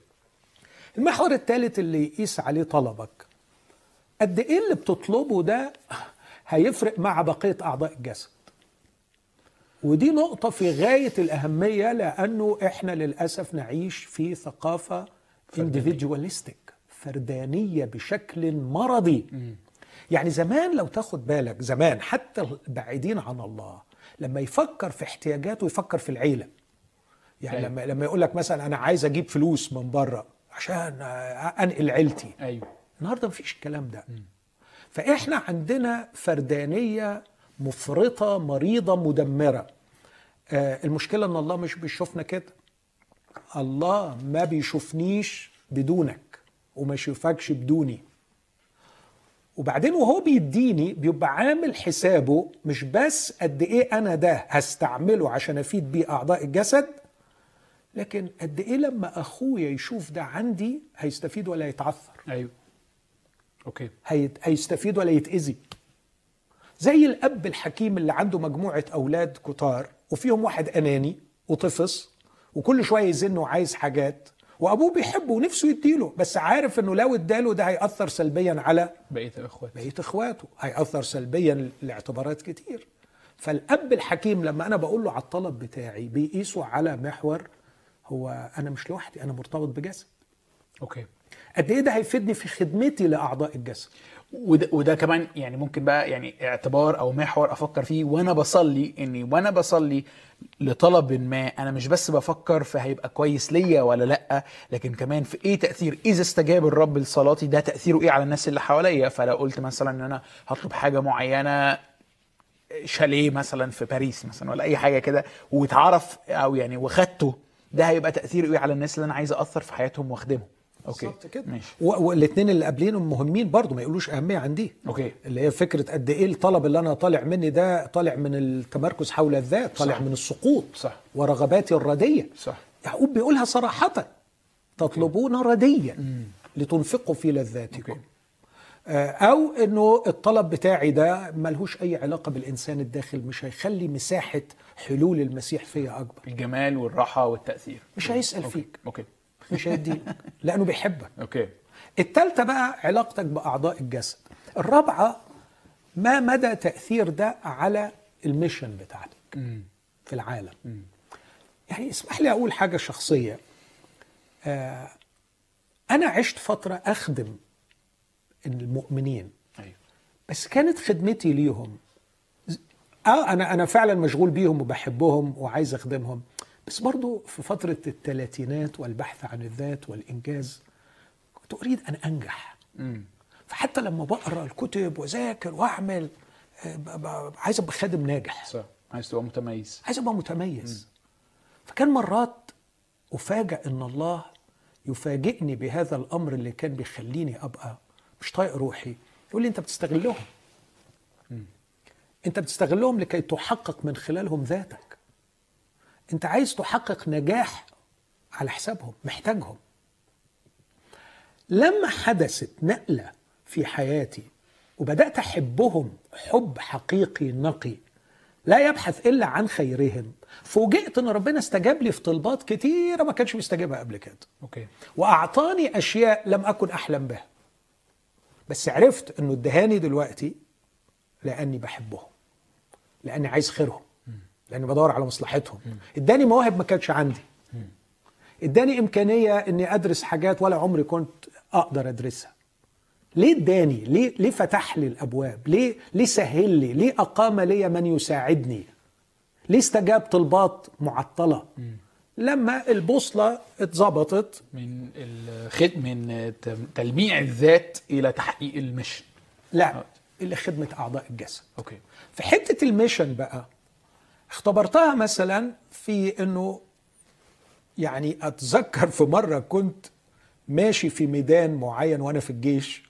المحور الثالث اللي يقيس عليه طلبك قد إيه اللي بتطلبه ده هيفرق مع بقية أعضاء الجسد؟ ودي نقطة في غاية الأهمية لأنه إحنا للأسف نعيش في ثقافة individualistic فردانية بشكل مرضي. يعني زمان لو تاخد بالك زمان حتى البعيدين عن الله لما يفكر في احتياجاته يفكر في العيلة. يعني أيوة. لما لما يقول لك مثلا أنا عايز أجيب فلوس من بره عشان أنقل عيلتي. أيوه. النهارده مفيش الكلام ده. فإحنا عندنا فردانية مفرطة مريضة مدمرة. آه المشكلة إن الله مش بيشوفنا كده. الله ما بيشوفنيش بدونك وما يشوفكش بدوني. وبعدين وهو بيديني بيبقى عامل حسابه مش بس قد إيه أنا ده هستعمله عشان أفيد بيه أعضاء الجسد لكن قد إيه لما أخويا يشوف ده عندي هيستفيد ولا يتعثر. أيوه. أوكي. هيستفيد ولا يتأذي. زي الأب الحكيم اللي عنده مجموعة أولاد كتار وفيهم واحد أناني وطفص وكل شوية يزن وعايز حاجات وأبوه بيحبه ونفسه يديله بس عارف إنه لو اداله ده هيأثر سلبيا على بقية الاخوات بقية إخواته هيأثر سلبيا لاعتبارات كتير. فالأب الحكيم لما أنا بقول له على الطلب بتاعي بيقيسه على محور هو أنا مش لوحدي أنا مرتبط بجسد. أوكي. قد إيه ده هيفيدني في خدمتي لأعضاء الجسد؟ وده, وده كمان يعني ممكن بقى يعني اعتبار أو محور أفكر فيه وأنا بصلي إني وأنا بصلي لطلب ما أنا مش بس بفكر في هيبقى كويس ليا ولا لأ لكن كمان في إيه تأثير؟ إذا استجاب الرب لصلاتي؟ ده تأثيره إيه على الناس اللي حواليا؟ فلو قلت مثلا إن أنا هطلب حاجة معينة شاليه مثلا في باريس مثلا ولا أي حاجة كده واتعرف أو يعني وخدته ده هيبقى تأثيره إيه على الناس اللي أنا عايز اثر في حياتهم وأخدمهم؟ okay بالظبط كده. ماشي. والاثنين اللي قبلينهم مهمين برضو ما يقولوش أهمية عن دي okay. اللي هي فكرة قد إيه الطلب اللي أنا طالع مني ده طالع من التمركز حول الذات طالع صح. من السقوط صح. ورغباتي الردية. صح. يعقوب بيقولها صراحة. تطلبون رديا لتنفقوا في لذاتكم. okay. آه، أو إنه الطلب بتاعي ده ملهوش أي علاقة بالإنسان الداخل مش هيخلي مساحة حلول المسيح فيا أكبر. الجمال والراحة والتأثير. مش هيسأل okay. فيك. okay. مش هيديك [LAUGHS] لأنه بيحبك. okay. التالتة بقى علاقتك بأعضاء الجسد. الرابعة ما مدى تأثير ده على الميشن بتاعتك مم. في العالم؟ يعني اسمح لي أقول حاجة شخصية. آه أنا عشت فترة أخدم المؤمنين. أيوه. بس كانت خدمتي ليهم. آه أنا أنا فعلا مشغول بيهم وبحبهم وعايز أخدمهم. بس برضو في فترة الثلاثينات والبحث عن الذات والإنجاز كنت اريد أن أنجح. مم. فحتى لما بقرأ الكتب واذاكر وأعمل آه، عايز أبقى خادم ناجح. صح. عايز تبقى متميز. عايز أبقى متميز. فكان مرات افاجئ إن الله يفاجئني بهذا الأمر اللي كان بيخليني أبقى مش طايق روحي. يقول لي أنت بتستغلهم. أنت بتستغلهم لكي تحقق من خلالهم ذاتك. انت عايز تحقق نجاح على حسابهم محتاجهم. لما حدثت نقلة في حياتي وبدأت أحبهم حب حقيقي نقي لا يبحث إلا عن خيرهم فوجئت إن ربنا استجاب لي في طلبات كتيرة ما كانش بيستجيبها قبل كده. أوكي. وأعطاني أشياء لم أكن أحلم بها. بس عرفت إنه ادهاني دلوقتي لأني بحبهم لأني عايز خيرهم. لأني بدور على مصلحتهم. اداني مواهب ما كانتش عندي. اداني إمكانية إني أدرس حاجات ولا عمري كنت أقدر أدرسها. ليه اداني؟ ليه ليه فتح لي الأبواب؟ ليه ليه سهل لي؟ ليه أقام لي من يساعدني؟ ليه استجاب طلبات معطلة؟ لما البوصلة اتظبطت. من الخد من تلميع الذات إلى تحقيق ال mission. لا اللي خدمة أعضاء الجسد. okay. في حتة ال mission بقى اختبرتها مثلا في إنه يعني أتذكر في مرة كنت ماشي في ميدان معين وأنا في الجيش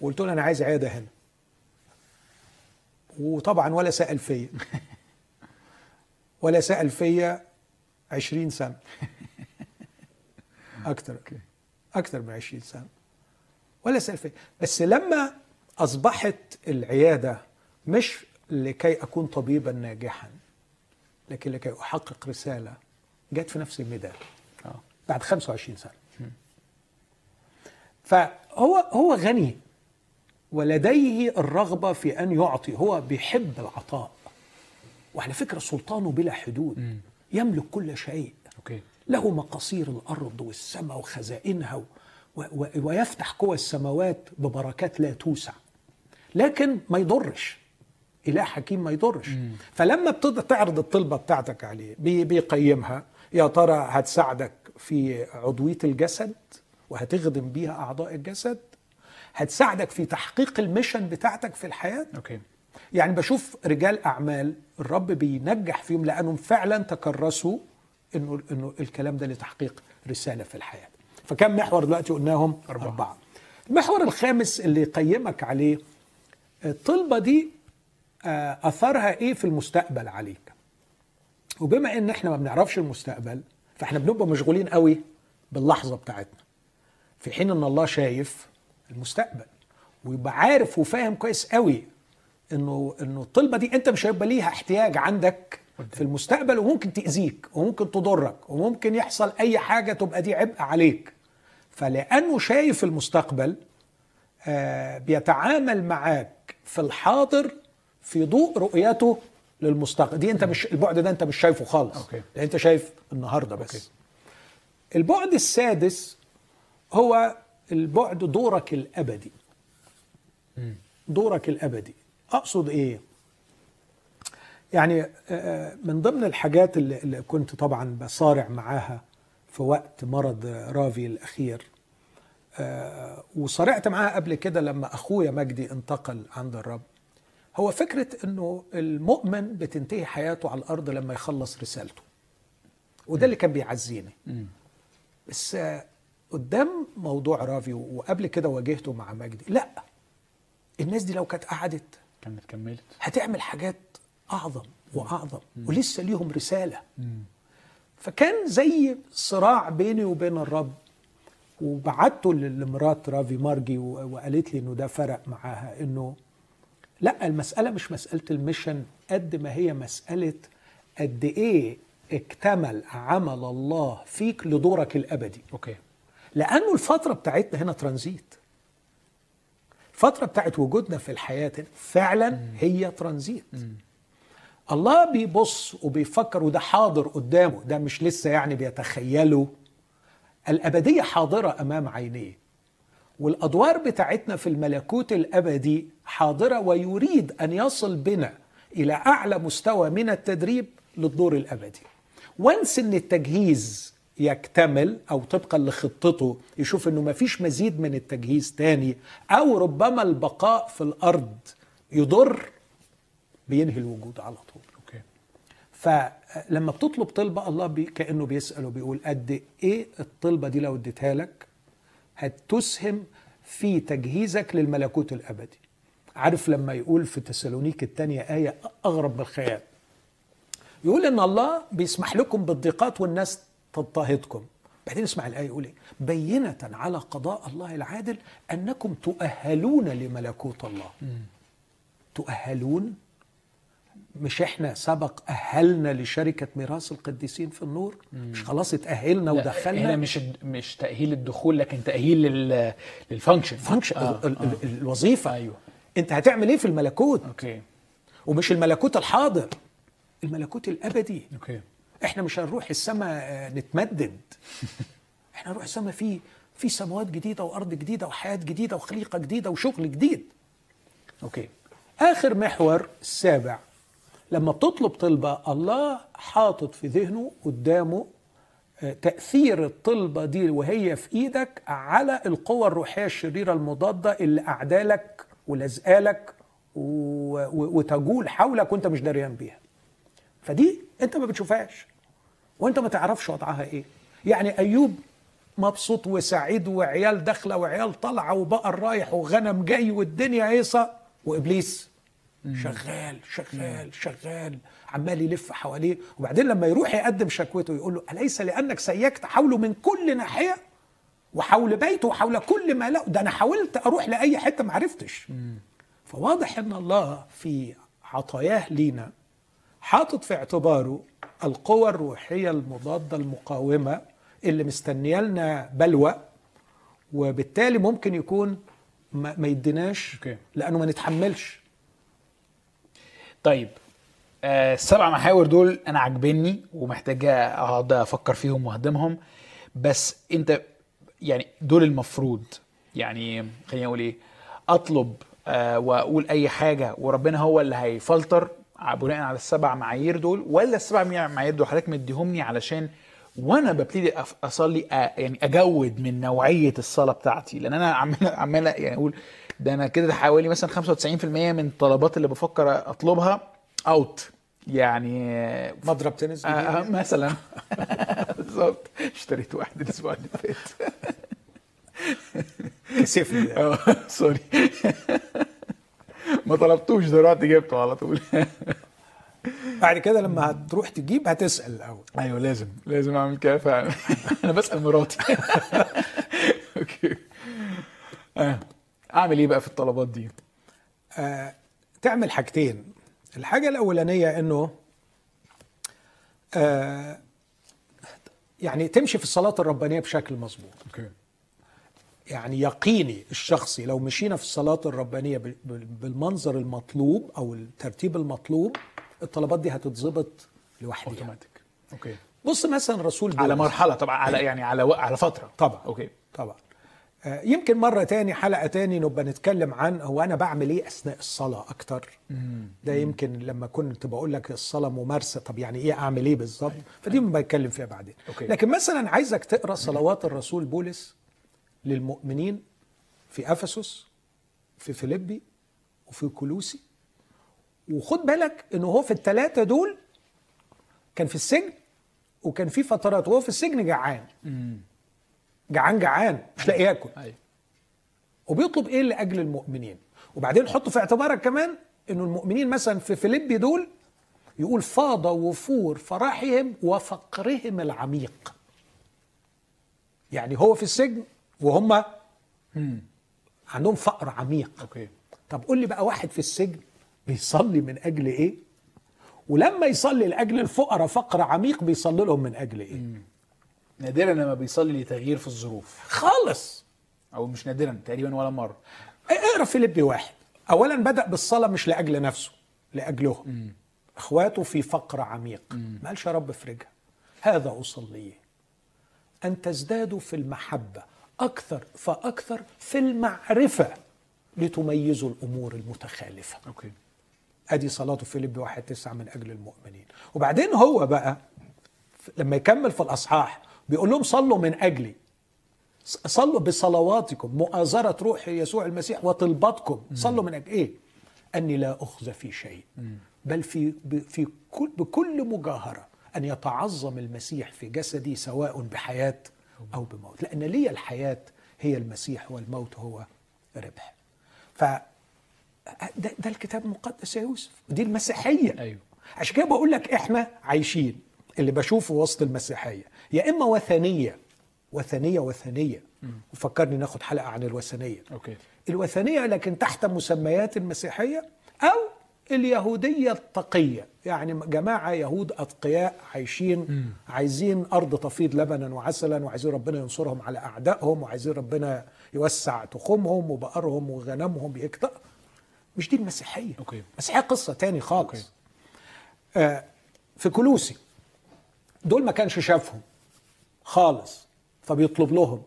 وقلت له أنا عايز عيادة هنا. وطبعا ولا سأل فيا. ولا سأل فيا 20 سنة. أكتر. أكتر من 20 سنة. ولا سأل فيا. بس لما أصبحت العيادة مش لكي أكون طبيبا ناجحا لكن لكي أحقق رسالة. جت في نفس الميدان. آه. بعد 25 سنة. فهو هو غني. ولديه الرغبة في أن يعطي. هو بيحب العطاء. وعلى فكرة سلطانه بلا حدود. يملك كل شيء. أوكي. له مقاصير الأرض والسماء وخزائنها و و ويفتح كوى السماوات ببركات لا توسع. لكن ما يضرش. إله حكيم ما يضرش فلما بتقدر تعرض الطلبة بتاعتك عليه بي- بيقيمها يا ترى هتساعدك في عضوية الجسد وهتخدم بيها أعضاء الجسد هتساعدك في تحقيق ال mission بتاعتك في الحياة okay يعني بشوف رجال أعمال الرب بينجح فيهم لأنهم فعلا تكرسوا إنه إنه الكلام ده لتحقيق رسالة في الحياة. فكم محور دلوقتي قلناهم؟ أربعة. أربعة. المحور الخامس اللي يقيمك عليه الطلبة دي أثرها إيه في المستقبل عليك؟ وبما إن إحنا ما بنعرفش المستقبل فإحنا بنبقى مشغولين قوي باللحظة بتاعتنا. في حين إن الله شايف المستقبل ويبقى عارف وفاهم كويس قوي إنه إنه الطلبة دي أنت مش هيبقى ليها احتياج عندك في المستقبل وممكن تأذيك وممكن تضرك وممكن يحصل أي حاجة تبقى دي عبء عليك فلأنه شايف المستقبل آه بيتعامل معاك في الحاضر في ضوء رؤيته للمستقبل. دي انت مش البعد ده انت مش شايفه خالص. okay. لأن انت شايف النهارده بس. okay. البعد السادس هو البعد دورك الأبدي. دورك الأبدي. أقصد إيه؟ يعني آه، من ضمن الحاجات اللي اللي كنت طبعا بصارع معاها في وقت مرض رافي الأخير آه، وصارعت معاها قبل كده لما أخويا مجدي انتقل عند الرب. هو فكرة إنه المؤمن بتنتهي حياته على الأرض لما يخلص رسالته. وده اللي كان بيعزيني. بس قدام موضوع رافي وقبل كده واجهته مع مجدي لا. الناس دي لو كانت قعدت كانت كملت. هتعمل حاجات أعظم وأعظم ولسه ليهم رسالة. فكان زي صراع بيني وبين الرب. وبعته لمرات رافي مارجي وقالت لي إنه ده فرق معاها إنه لا المسألة مش مسألة الميشن قد ما هي مسألة قد إيه اكتمل عمل الله فيك لدورك الأبدي. أوكي. لأنه الفترة بتاعتنا هنا ترانزيت. الفترة بتاعت وجودنا في الحياة فعلا هي ترانزيت. الله بيبص وبيفكر وده حاضر قدامه ده مش لسه يعني بيتخيله. الأبدية حاضرة أمام عينيه. والأدوار بتاعتنا في الملكوت الأبدي حاضرة ويريد أن يصل بنا إلى أعلى مستوى من التدريب للدور الأبدي. وانس إن التجهيز يكتمل أو طبقا لخطته يشوف إنه مفيش مزيد من التجهيز تاني أو ربما البقاء في الأرض يضر بينهي الوجود على طول. okay. فلما بتطلب طلبة الله بي كأنه بيسأل وبيقول قد إيه الطلبة دي لو اديتها لك؟ هتسهم في تجهيزك للملكوت الأبدي. عارف لما يقول في تسالونيك الثانية آية أغرب من الخيال؟ يقول إن الله بيسمح لكم بالضيقات والناس تضطهدكم. بعدين اسمع الآية يقول إيه؟ بينة على قضاء الله العادل أنكم تؤهلون لملكوت الله. تؤهلون مش إحنا سبق أهلنا لشركة ميراث القديسين في النور؟ مش خلاص اتأهلنا لا، ودخلنا؟ هنا مش مش تأهيل الدخول لكن تأهيل لل لل function function آه. ال- ال- الوظيفة. أيوه. انت هتعمل إيه في الملكوت؟ okay. ومش الملكوت الحاضر الملكوت الأبدي. okay. إحنا مش هنروح السماء نتمدد. [LAUGHS] إحنا هنروح السماء في في سماوات جديدة وأرض جديدة وحياة جديدة وخليقة جديدة وشغل جديد. okay. آخر محور السابع. لما بتطلب طلبة الله حاطط في ذهنه قدامه آه، تأثير الطلبة دي وهي في إيدك على القوى الروحية الشريرة المضادة اللي أعدالك ولازقالك و- و- وتجول حولك وأنت مش دريان بيها. فدي أنت ما بتشوفهاش. وأنت ما تعرفش وضعها إيه. يعني أيوب مبسوط وسعيد وعيال داخلة وعيال طالعة وبقر رايح وغنم جاي والدنيا هيصه وإبليس شغال شغال شغال عمال يلف حواليه وبعدين لما يروح يقدم شكوته يقول له أليس لأنك سيكت حوله من كل ناحية؟ وحول بيته وحول كل ما له؟ ده أنا حاولت أروح لأي حتة ما عرفتش. فواضح إن الله في عطاياه لينا حاطط في اعتباره القوى الروحية المضادة المقاومة اللي مستنية لنا بلوى وبالتالي ممكن يكون ما, ما يديناش. لأنه ما نتحملش. طيب آه، السبع محاور دول أنا عاجبني ومحتاجه أقعد أفكر فيهم واهضمهم بس أنت يعني دول المفروض يعني خليني أقول إيه أطلب آه، وأقول أي حاجة وربنا هو اللي هيفلتر بناء على السبع معايير دول ولا السبع معايير دول حضرتك مديهمني علشان وأنا ببتدي أصلي آه، يعني أجود من نوعية الصلاة بتاعتي؟ لأن أنا عمال عمال يعني أقول ده أنا كده حوالي مثلا 95% من الطلبات اللي بفكر أطلبها out يعني آه، مضرب تنس جديد آه مثلا. [LAUGHS] بالظبط. اشتريت واحد الأسبوع اللي فات. كسفني آه sorry. ما طلبتوش ده رحت جبته على طول. بعد كده لما هتروح تجيب هتسأل الأول. أيوه لازم. لازم أعمل كده فعلا. [LAUGHS] أنا بسأل مراتي. [LAUGHS] okay. آه. أعمل إيه بقى في الطلبات دي؟ آه، تعمل حاجتين. الحاجة الأولانية أنه آه، يعني تمشي في الصلاة الربانية بشكل مظبوط. يعني يقيني الشخصي لو مشينا في الصلاة الربانية بال- بال- بالمنظر المطلوب أو الترتيب المطلوب الطلبات دي هتتظبط لوحدها. اوتوماتيك okay. بص مثلا رسول على بولس. مرحلة طبعا على يعني على و... على فترة. طبعا. okay. طبعا. يمكن مرة تاني حلقة تاني نبقى نتكلم عن هو أنا بعمل إيه أثناء الصلاة أكتر. ده يمكن لما كنت بقول لك الصلاة ممارسة طب يعني إيه أعمل إيه بالظبط؟ فدي بنبقى نتكلم فيها بعدين. okay. لكن مثلا عايزك تقرأ صلوات الرسول بولس للمؤمنين في أفسس في فيليبي وفي كولوسي. وخد بالك إنه هو في الثلاثة دول كان في السجن وكان في فترات وهو في السجن جعان. جعان جعان مش لاقي ياكل. أيوه. وبيطلب إيه لأجل المؤمنين؟ وبعدين حط في اعتبارك كمان إنه المؤمنين مثلا في فيليبي دول يقول فاض وفور فرحهم وفقرهم العميق. يعني هو في السجن وهم عندهم فقر عميق. أوكي. طب قول لي بقى واحد في السجن بيصلي من أجل إيه؟ ولما يصلي لأجل الفقراء فقر عميق بيصلي لهم من أجل إيه؟ نادرا لما بيصلي لتغيير في الظروف. خالص. أو مش نادرا تقريبا ولا مرة. اقرأ فيليبي واحد. اولا بدأ بالصلاة مش لأجل نفسه لأجلهم. إخواته في فقر عميق. ما قالش يا رب افرجها. هذا اصليه أن تزدادوا في المحبة أكثر فأكثر في المعرفة لتميزوا الأمور المتخالفة. أوكي. أدي صلاته فيليبي واحد تسعة من أجل المؤمنين. وبعدين هو بقى لما يكمل في الأصحاح بيقول لهم صلوا من أجلي. صلوا بصلواتكم مؤازرة روح يسوع المسيح وطلباتكم. صلوا من أجل إيه؟ أني لا أخزى في شيء. بل في في كل بكل مجاهرة أن يتعظم المسيح في جسدي سواء بحياة أو بموت. لأن لي الحياة هي المسيح والموت هو ربح. ف ده, ده الكتاب المقدس يا يوسف. ودي المسيحية. أيوه. عشان كده بقول لك إحنا عايشين. اللي بشوفه وسط المسيحية. يا إما وثنية وثنية وثنية. وفكرني ناخد حلقة عن الوثنية. أوكي. الوثنية لكن تحت مسميات المسيحية أو اليهودية التقية. يعني جماعة يهود أتقياء عايشين عايزين أرض تفيض لبنا وعسلا وعايزين ربنا ينصرهم على أعدائهم وعايزين ربنا يوسع تخومهم وبقرهم وغنمهم يكتر مش دي المسيحية. okay. المسيحيه قصة تاني خالص. okay. آه في كلوسي دول ما كانش شافهم. خالص. فبيطلب لهم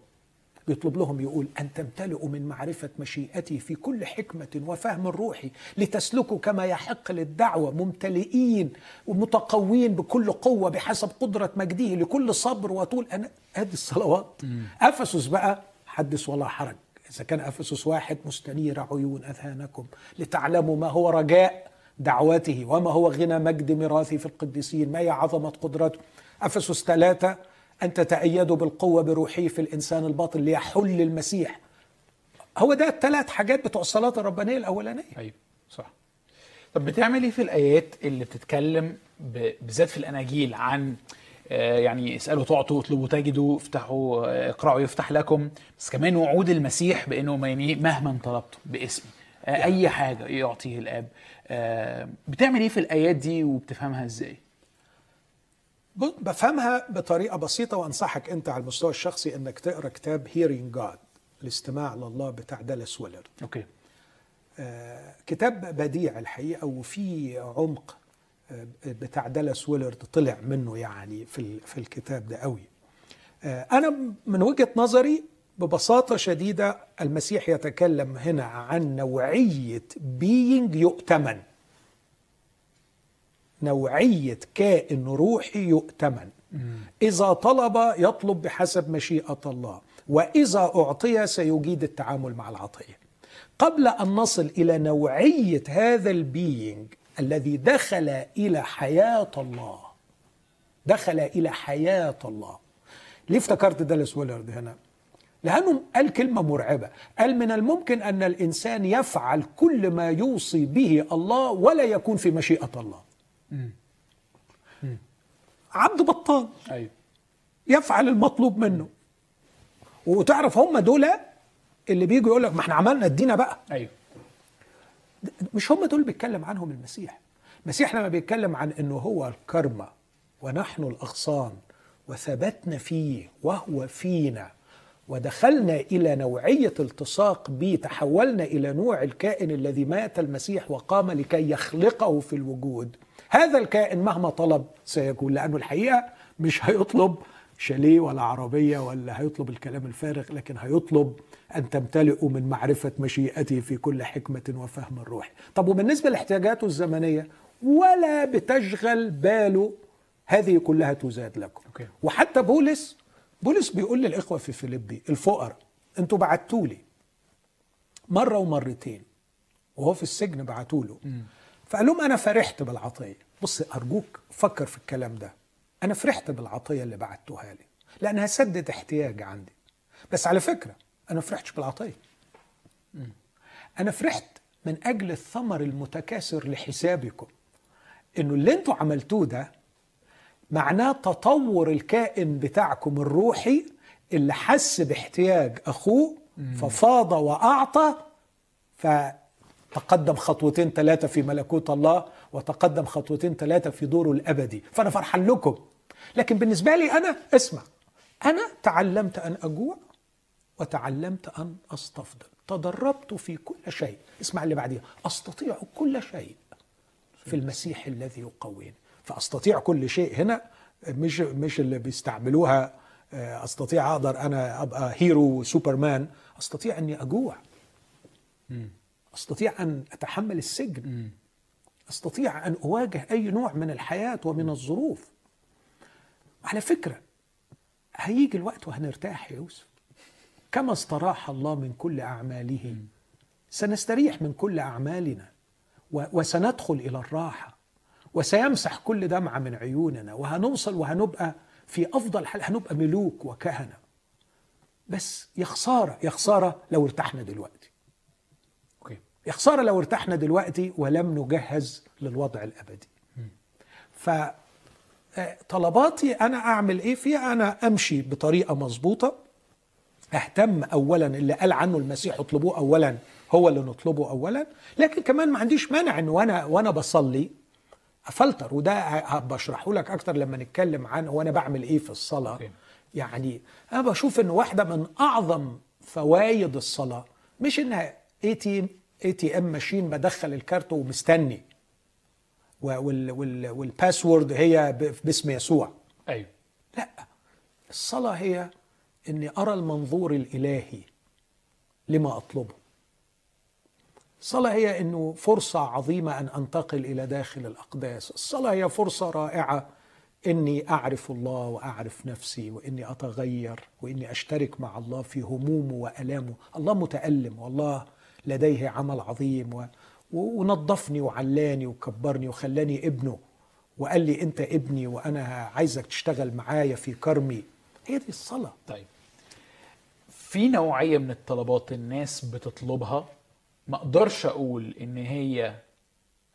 بيطلب لهم يقول أن تمتلئوا من معرفة مشيئتي في كل حكمة وفهم روحي لتسلكوا كما يحق للدعوة ممتلئين ومتقوين بكل قوة بحسب قدرة مجده لكل صبر وطول أناة. هذه الصلوات. أفسس بقى حدث ولا حرج. إذا كان أفسس واحد مستنير عيون أذهانكم لتعلموا ما هو رجاء دعوته وما هو غنى مجد ميراثي في القديسين ما هي عظمة قدرته. أفسس ثلاثة أن تتأيدوا بالقوة بروحه في الإنسان الباطن ليحل المسيح. هو ده الثلاث حاجات بتوع الصلاة الربانية الأولانية. أيوه صح. طب بتعمل إيه في الآيات اللي بتتكلم بالذات في الاناجيل عن آه، يعني اسألوا تعطوا اطلبوا تجدوا افتحوا آه، اقرعوا يفتح لكم بس كمان وعود المسيح بإنه ما يعني مهما طلبتم باسمي. آه، أي حاجة يعطيه الآب. بتعمل إيه في الآيات دي وبتفهمها إزاي؟ بفهمها بطريقة بسيطة وأنصحك أنت على المستوى الشخصي أنك تقرأ كتاب Hearing God الاستماع لله بتاع دالاس ويلارد okay. آه، كتاب بديع الحقيقة وفي عمق آه، بتاع دالاس ويلرد طلع منه يعني في في الكتاب ده قوي. آه، أنا من وجهة نظري ببساطة شديدة المسيح يتكلم هنا عن نوعية بينج يؤتمن. نوعية كائن روحي يؤتمن. إذا طلب يطلب بحسب مشيئة الله وإذا أعطي سيجيد التعامل مع العطية. قبل أن نصل إلى نوعية هذا ال being الذي دخل إلى حياة الله. دخل إلى حياة الله. ليه افتكرت دالاس ويلارد هنا؟ لأنه قال كلمة مرعبة. قال من الممكن أن الإنسان يفعل كل ما يوصي به الله ولا يكون في مشيئة الله. عبد بطال. أيوه. يفعل المطلوب منه. وتعرف هم دول اللي بيجوا يقول لك ما إحنا عملنا ادينا بقى. أيوه. مش هم دول بيتكلم عنهم المسيح. المسيح لما بيتكلم عن إنه هو الكرمة ونحن الأغصان وثبتنا فيه وهو فينا ودخلنا إلى نوعية التصاق به تحولنا إلى نوع الكائن الذي مات المسيح وقام لكي يخلقه في الوجود. هذا الكائن مهما طلب سيكون لأنه الحقيقة مش هيطلب شاليه ولا عربية ولا هيطلب الكلام الفارغ لكن هيطلب أن تمتلئوا من معرفة مشيئته في كل حكمة وفهم الروح. طب وبالنسبة لاحتياجاته الزمنية ولا بتشغل باله هذه كلها تزاد لكم. أوكي. وحتى بولس بولس بيقول للإخوة في فيليبي الفقراء أنتوا بعتوا لي مرة ومرتين وهو في السجن بعتوا له فقال لهم أنا فرحت بالعطية. بص أرجوك فكر في الكلام ده. أنا فرحت بالعطية اللي بعتوها لي لأنها سدت احتياج عندي. بس على فكرة أنا فرحتش بالعطية. أنا فرحت من أجل الثمر المتكاثر لحسابكم. إنه اللي أنتوا عملتوه ده معناه تطور الكائن بتاعكم الروحي اللي حس باحتياج أخوه ففاض وأعطى فتقدم خطوتين ثلاثة في ملكوت الله وتقدم خطوتين ثلاثة في دوره الأبدي. فأنا فرحان لكم. لكن بالنسبة لي أنا اسمع. أنا تعلمت أن أجوع وتعلمت أن أستفضل. تدربت في كل شيء. اسمع اللي بعديها. أستطيع كل شيء في المسيح الذي يقويني. فأستطيع كل شيء هنا. مش مش اللي بيستعملوها آه، أستطيع أقدر أنا أبقى هيرو سوبرمان أستطيع أني أجوع. أستطيع أن أتحمل السجن. أستطيع أن أواجه أي نوع من الحياة ومن الظروف. على فكرة هيجي الوقت وهنرتاح يا يوسف. كما استراح الله من كل أعماله. سنستريح من كل أعمالنا وسندخل إلى الراحة. وسيمسح كل دمعة من عيوننا. وهنوصل وهنبقى في أفضل حال هنبقى ملوك وكهنة. بس يا خساره يا خساره لو ارتحنا دلوقتي. يا خسارة لو ارتحنا دلوقتي ولم نجهز للوضع الأبدي. ف آه، طلباتي أنا أعمل إيه؟ فيها أنا أمشي بطريقة مظبوطة. أهتم اولا اللي قال عنه المسيح اطلبوه اولا هو اللي نطلبه اولا. لكن كمان ما عنديش مانع إن وأنا وأنا بصلي أفلتر وده بشرحه لك أكتر لما نتكلم عن وأنا بعمل إيه في الصلاة. يعني أنا بشوف إن واحدة من أعظم فوائد الصلاة مش إنها AT ATM machine بدخل الكارت ومستني. وال وال وال password هي باسم يسوع. أيوه. لا. الصلاة هي إني أرى المنظور الإلهي لما أطلبه. الصلاة هي إنه فرصة عظيمة أن أنتقل إلى داخل الأقداس. الصلاة هي فرصة رائعة إني أعرف الله وأعرف نفسي وإني أتغير وإني أشترك مع الله في همومه وألامه. الله متألم. والله لديه عمل عظيم و... ونظفني وعلاني وكبرني وخلاني ابنه. وقال لي انت ابني وأنا عايزك تشتغل معايا في كرمي. هي دي الصلاة. طيب. في نوعية من الطلبات الناس بتطلبها. ما أقدرش أقول ان هي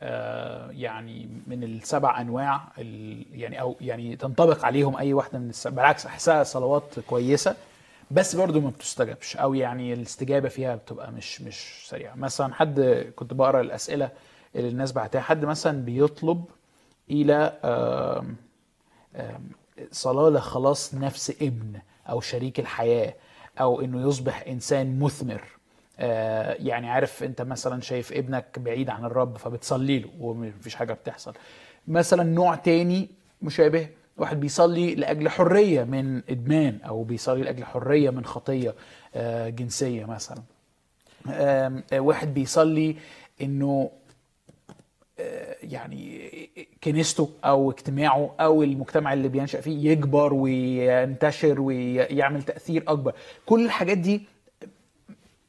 آه، يعني من السبع انواع يعني أو يعني تنطبق عليهم اي واحدة من السبع. بالعكس احسها صلوات كويسة. بس برضو ما بتستجابش. أو يعني الاستجابة فيها بتبقى مش مش سريعة. مثلا حد كنت بقرأ الأسئلة اللي الناس بعتها. حد مثلا بيطلب إلى صلاة لخلاص نفس ابن أو شريك الحياة أو إنه يصبح إنسان مثمر. آه، يعني عارف أنت مثلا شايف ابنك بعيد عن الرب فبتصلي له ومفيش حاجة بتحصل. مثلا نوع تاني مشابه واحد بيصلي لأجل حرية من إدمان أو بيصلي لأجل حرية من خطية آه، جنسية مثلا. آه، واحد بيصلي إنه يعني كنيسته أو اجتماعه أو المجتمع اللي بينشأ فيه يكبر وينتشر ويعمل تأثير أكبر. كل الحاجات دي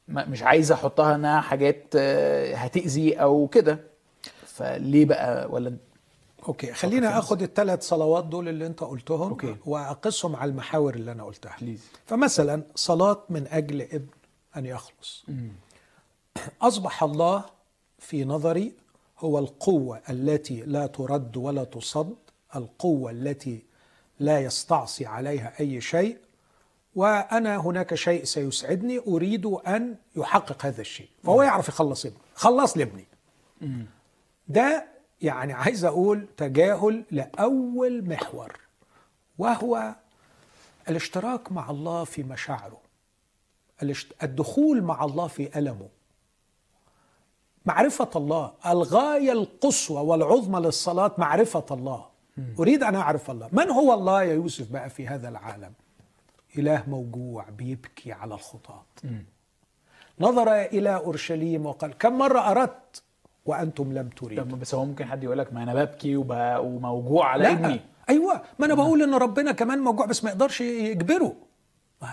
مش عايز أحطها إنها حاجات آه، هتأذي أو كده. فليه بقى ولا okay خلينا آخد الثلاث صلوات دول اللي أنت قلتهم okay. واقيسهم على المحاور اللي أنا قلتها. please فمثلا صلاة من أجل ابن أن يخلص. أصبح الله في نظري هو القوة التي لا ترد ولا تصد القوة التي لا يستعصي عليها أي شيء وأنا هناك شيء سيسعدني أريد أن يحقق هذا الشيء. فهو يعرف يخلص ابني خلص لابني. ده يعني عايز أقول تجاهل لأول محور وهو الاشتراك مع الله في مشاعره الدخول مع الله في ألمه. معرفة الله الغاية القصوى والعظمى للصلاة معرفة الله. أريد أن أعرف الله. من هو الله يا يوسف بقى في هذا العالم؟ إله موجوع بيبكي على الخطاة. نظر إلى أورشليم وقال كم مرة أردت وأنتم لم تريدوا. طب بس هو ممكن حد يقول لك ما أنا ببكي وموجوع على لا. ابني أيوه. ما أنا بقول إن ربنا كمان موجوع بس ما يقدرش يجبره.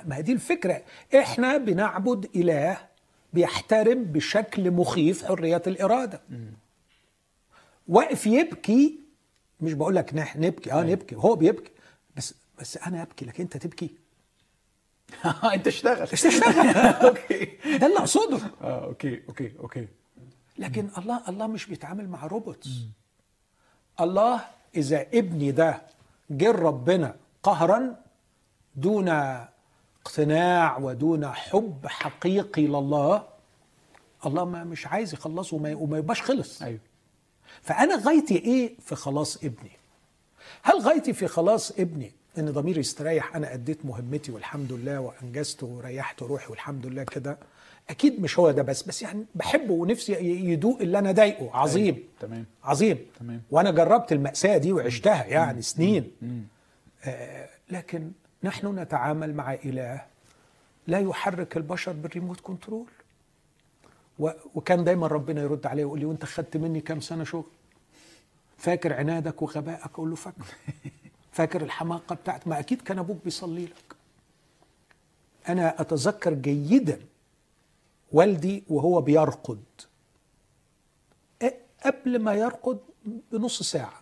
ما هي دي الفكرة. إحنا بنعبد إله بيحترم بشكل مخيف حرية الإرادة. واقف يبكي مش بقول لك نبكي. آه نبكي. هو بيبكي. بس بس أنا أبكي لكن أنت تبكي. [LAUGHS] أنت اشتغل. تشتغل [LAUGHS] okay. ده اللي أقصده. آه okay okay okay. لكن الله الله مش بيتعامل مع robots الله إذا ابني ده جه ربنا قهرا دون اقتناع ودون حب حقيقي لله الله ما مش عايز يخلصه وما وما يبقاش خلص. أيوه. فأنا غايتي إيه في خلاص ابني؟ هل غايتي في خلاص ابني إن ضميري يستريح؟ أنا أديت مهمتي والحمد لله وأنجزت وريحت روحي والحمد لله كده. أكيد مش هو ده بس بس يعني بحبه ونفسي يدوق اللي أنا ضايقه عظيم. تمام عظيم. تمام. وأنا جربت المأساة دي وعشتها يعني سنين. آه لكن نحن نتعامل مع إله لا يحرك البشر بال remote control. وكان دايما ربنا يرد عليه ويقول لي وأنت خدت مني كام سنة شغل؟ فاكر عنادك وغبائك؟ أقول له فاكر. [LAUGHS] فاكر الحماقة بتاعت ما أكيد كان أبوك بيصلي لك. أنا أتذكر جيدا والدي وهو بيرقد. قبل ما يرقد بنص ساعة.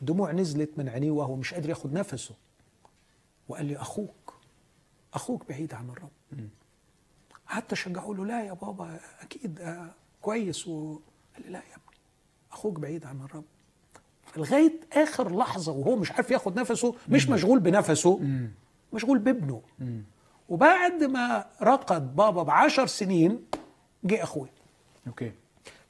دموع نزلت من عينيه وهو مش قادر ياخد نفسه. وقال لي أخوك أخوك بعيد عن الرب. قعدت أشجعه له لا يا بابا أكيد آه كويس. و... قال لي لا يا ابني أخوك بعيد عن الرب. لغاية آخر لحظة وهو مش عارف ياخد نفسه مش مشغول بنفسه مشغول بابنه. وبعد ما رقد بابا بعشر سنين جه أخوي. أوكي.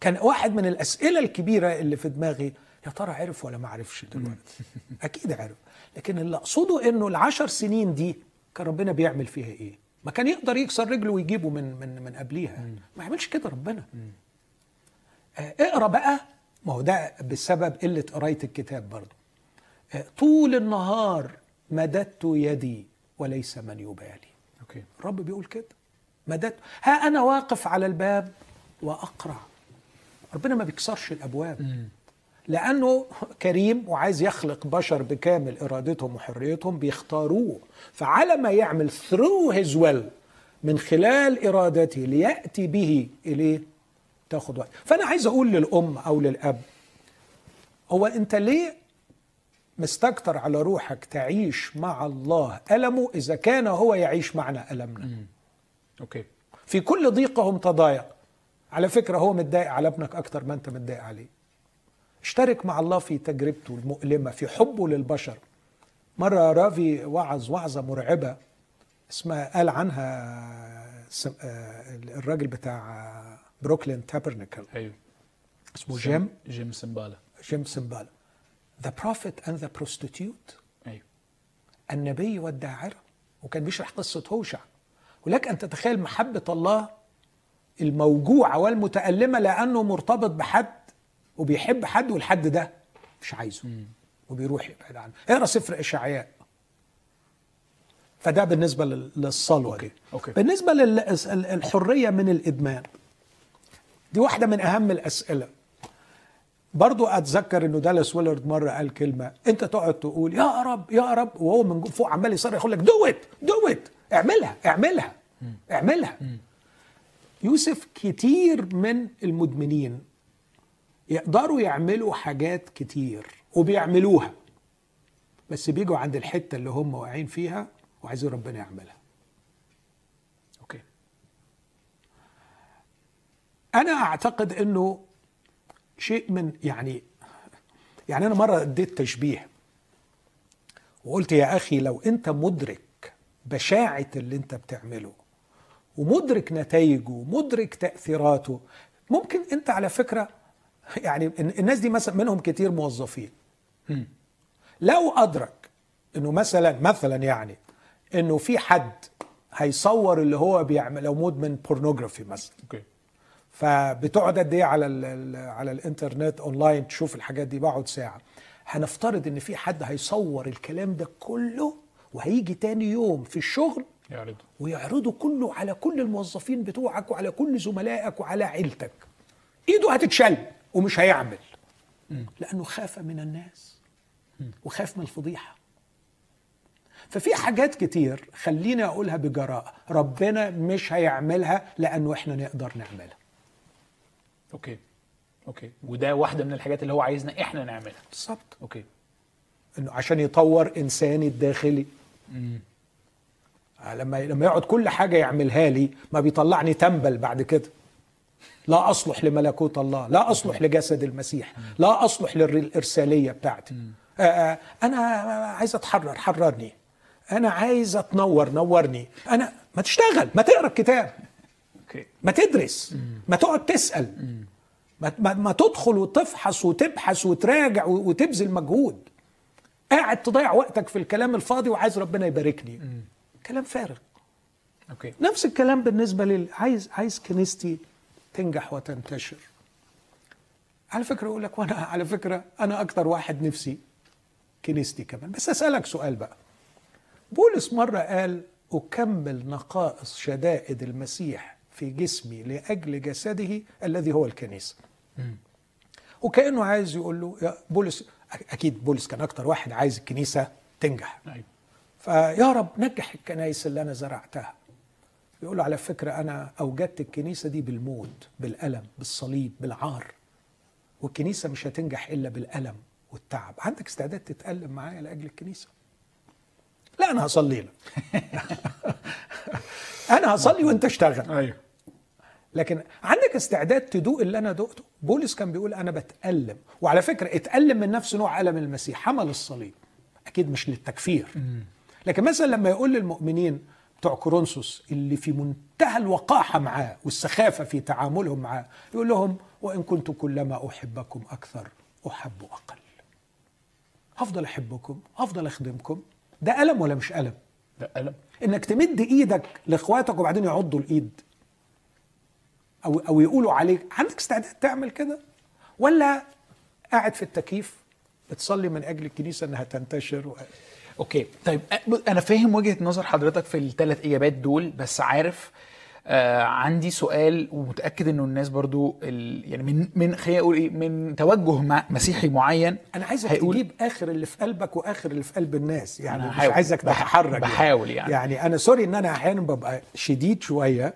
كان واحد من الأسئلة الكبيرة اللي في دماغي يا ترى عرف ولا ما عرفش دلوقتي؟ [LAUGHS] أكيد عرف. لكن اللي أقصده إنه العشر سنين دي كان ربنا بيعمل فيها إيه؟ ما كان يقدر يكسر رجله ويجيبه من من من قبليها. ما يعملش كده ربنا. آه، اقرأ بقى ما هو ده بسبب قلة قراية الكتاب برضه. آه، طول النهار مددت يدي وليس من يبالي. أوكي. الرب بيقول كده. مددت ها أنا واقف على الباب واقرع ربنا ما بيكسرش الأبواب. لأنه كريم وعايز يخلق بشر بكامل إرادتهم وحريتهم بيختاروه. فعلى ما يعمل through his will من خلال إرادته ليأتي به إليه تاخد وقت. فأنا عايز أقول للأم أو للأب هو أنت ليه مستكتر على روحك تعيش مع الله ألمه إذا كان هو يعيش معنا ألمنا. أوكي. في كل ضيقهم تضايق. على فكرة هو متضايق على ابنك أكتر ما أنت متضايق عليه. اشترك مع الله في تجربته المؤلمة في حبه للبشر. مرة رافي وعظ وعظة مرعبة اسمها قال عنها آه، الراجل بتاع بروكلين تابرنيكل. أيوه. اسمه جيم؟ جيم سمبالا. جيم سمبالا. The Prophet and the Prostitute. أيوه. النبي والداعرة وكان بيشرح قصة هوشع. ولك أن تتخيل محبة الله الموجوعة والمتألمة لأنه مرتبط بحد وبيحب حد والحد ده مش عايزه وبيروح يبعد عنه. اقرأ سفر إشعياء. فده بالنسبة لل- للصلوة okay، دي. أوكي. بالنسبة للحرية من الإدمان. دي واحدة من أهم الأسئلة. برضو أتذكر إنه دالاس ويلرد مرة قال كلمة أنت تقعد تقول يا رب يا رب. وهو من فوق عمال يصرخ يقول لك do it do it اعملها اعملها اعملها. يوسف كتير من المدمنين يقدروا يعملوا حاجات كتير وبيعملوها بس بيجوا عند الحتة اللي هم واقعين فيها وعايزين ربنا يعملها. أوكي. أنا أعتقد إنه شيء من يعني يعني أنا مرة اديت تشبيه وقلت يا أخي لو أنت مدرك بشاعة اللي أنت بتعمله ومدرك نتائجه ومدرك تأثيراته ممكن أنت على فكرة يعني الناس دي مثلا منهم كتير موظفين. لو أدرك إنه مثلا مثلا يعني إنه في حد هيصور اللي هو بيعمل لو مدمن pornography مثلا. okay. فبتقعد قد إيه على ال ال على الإنترنت أونلاين تشوف الحاجات دي بقعد ساعة. هنفترض إن في حد هيصور الكلام ده كله وهيجي تاني يوم في الشغل يعرض ويعرضه كله على كل الموظفين بتوعك وعلى كل زملائك وعلى عيلتك. إيده هتتشل ومش هيعمل. لأنه خاف من الناس وخاف من الفضيحة. ففي حاجات كتير خليني أقولها بجراءة. ربنا مش هيعملها لأنه إحنا نقدر نعملها. okay. okay. وده واحدة من الحاجات اللي هو عايزنا إحنا نعملها. بالظبط. okay. إنه عشان يطور إنساني الداخلي. لما لما يقعد كل حاجة يعملها لي ما بيطلعني تنبل بعد كده. لا أصلح لملكوت الله لا أصلح لجسد المسيح لا أصلح للإرسالية بتاعتي. آه، آه، أنا عايز أتحرر حررني. أنا عايز أتنور نورني. أنا ما تشتغل ما تقرأ الكتاب. ما تدرس. ما تقعد تسأل. ما, ما, تدخل وتفحص وتبحث وتراجع وتبذل مجهود. قاعد تضيع وقتك في الكلام الفاضي وعايز ربنا يباركني. كلام فارغ. okay. نفس الكلام بالنسبة لل عايز عايز كنيستي تنجح وتنتشر. على فكرة يقول لك وأنا [LAUGHS] على فكرة أنا أكتر واحد نفسي كنيستي كمان. بس أسألك سؤال بقى. بولس مرة قال أكمل نقائص شدائد المسيح في جسمي لأجل جسده الذي هو الكنيسة. وكأنه عايز يقول له يا بولس أكيد بولس كان أكتر واحد عايز الكنيسة تنجح. أيوه فيا رب نجح الكنائس اللي أنا زرعتها. يقول له على فكرة أنا أوجدت الكنيسة دي بالموت بالألم بالصليب بالعار. والكنيسة مش هتنجح إلا بالألم والتعب. عندك استعداد تتألم معايا لأجل الكنيسة؟ لا أنا هصلي لك. [LAUGHS] أنا هصلي وأنت اشتغل. أيوه. لكن عندك استعداد تدوق اللي أنا دقته بولس كان بيقول أنا بتألم. وعلى فكرة اتألم من نفس نوع ألم المسيح حمل الصليب. أكيد مش للتكفير. لكن مثلا لما يقول للمؤمنين بتوع كورنثوس اللي في منتهى الوقاحة معاه والسخافة في تعاملهم معاه يقول لهم وإن كنت كلما أحبكم أكثر أحب أقل. هفضل أحبكم هفضل أخدمكم. ده ألم ولا مش ألم؟ ده ألم. إنك تمد إيدك لإخواتك وبعدين يعضوا الإيد. أو أو يقولوا عليك عندك استعداد تعمل كده ولا قاعد في التكييف بتصلي من أجل الكنيسة إنها تنتشر و... okay طيب أنا فاهم وجهة نظر حضرتك في الثلاث إجابات دول بس عارف آه عندي سؤال ومتأكد إنه الناس برضو ال يعني من من خلينا أقول إيه من توجه مع مسيحي معين أنا عايزك هيقول- تجيب آخر اللي في قلبك وآخر اللي في قلب الناس يعني أنا مش هحاول. عايزك تتحرك بحاول يعني. يعني أنا sorry إن أنا أحيانا ببقى شديد شوية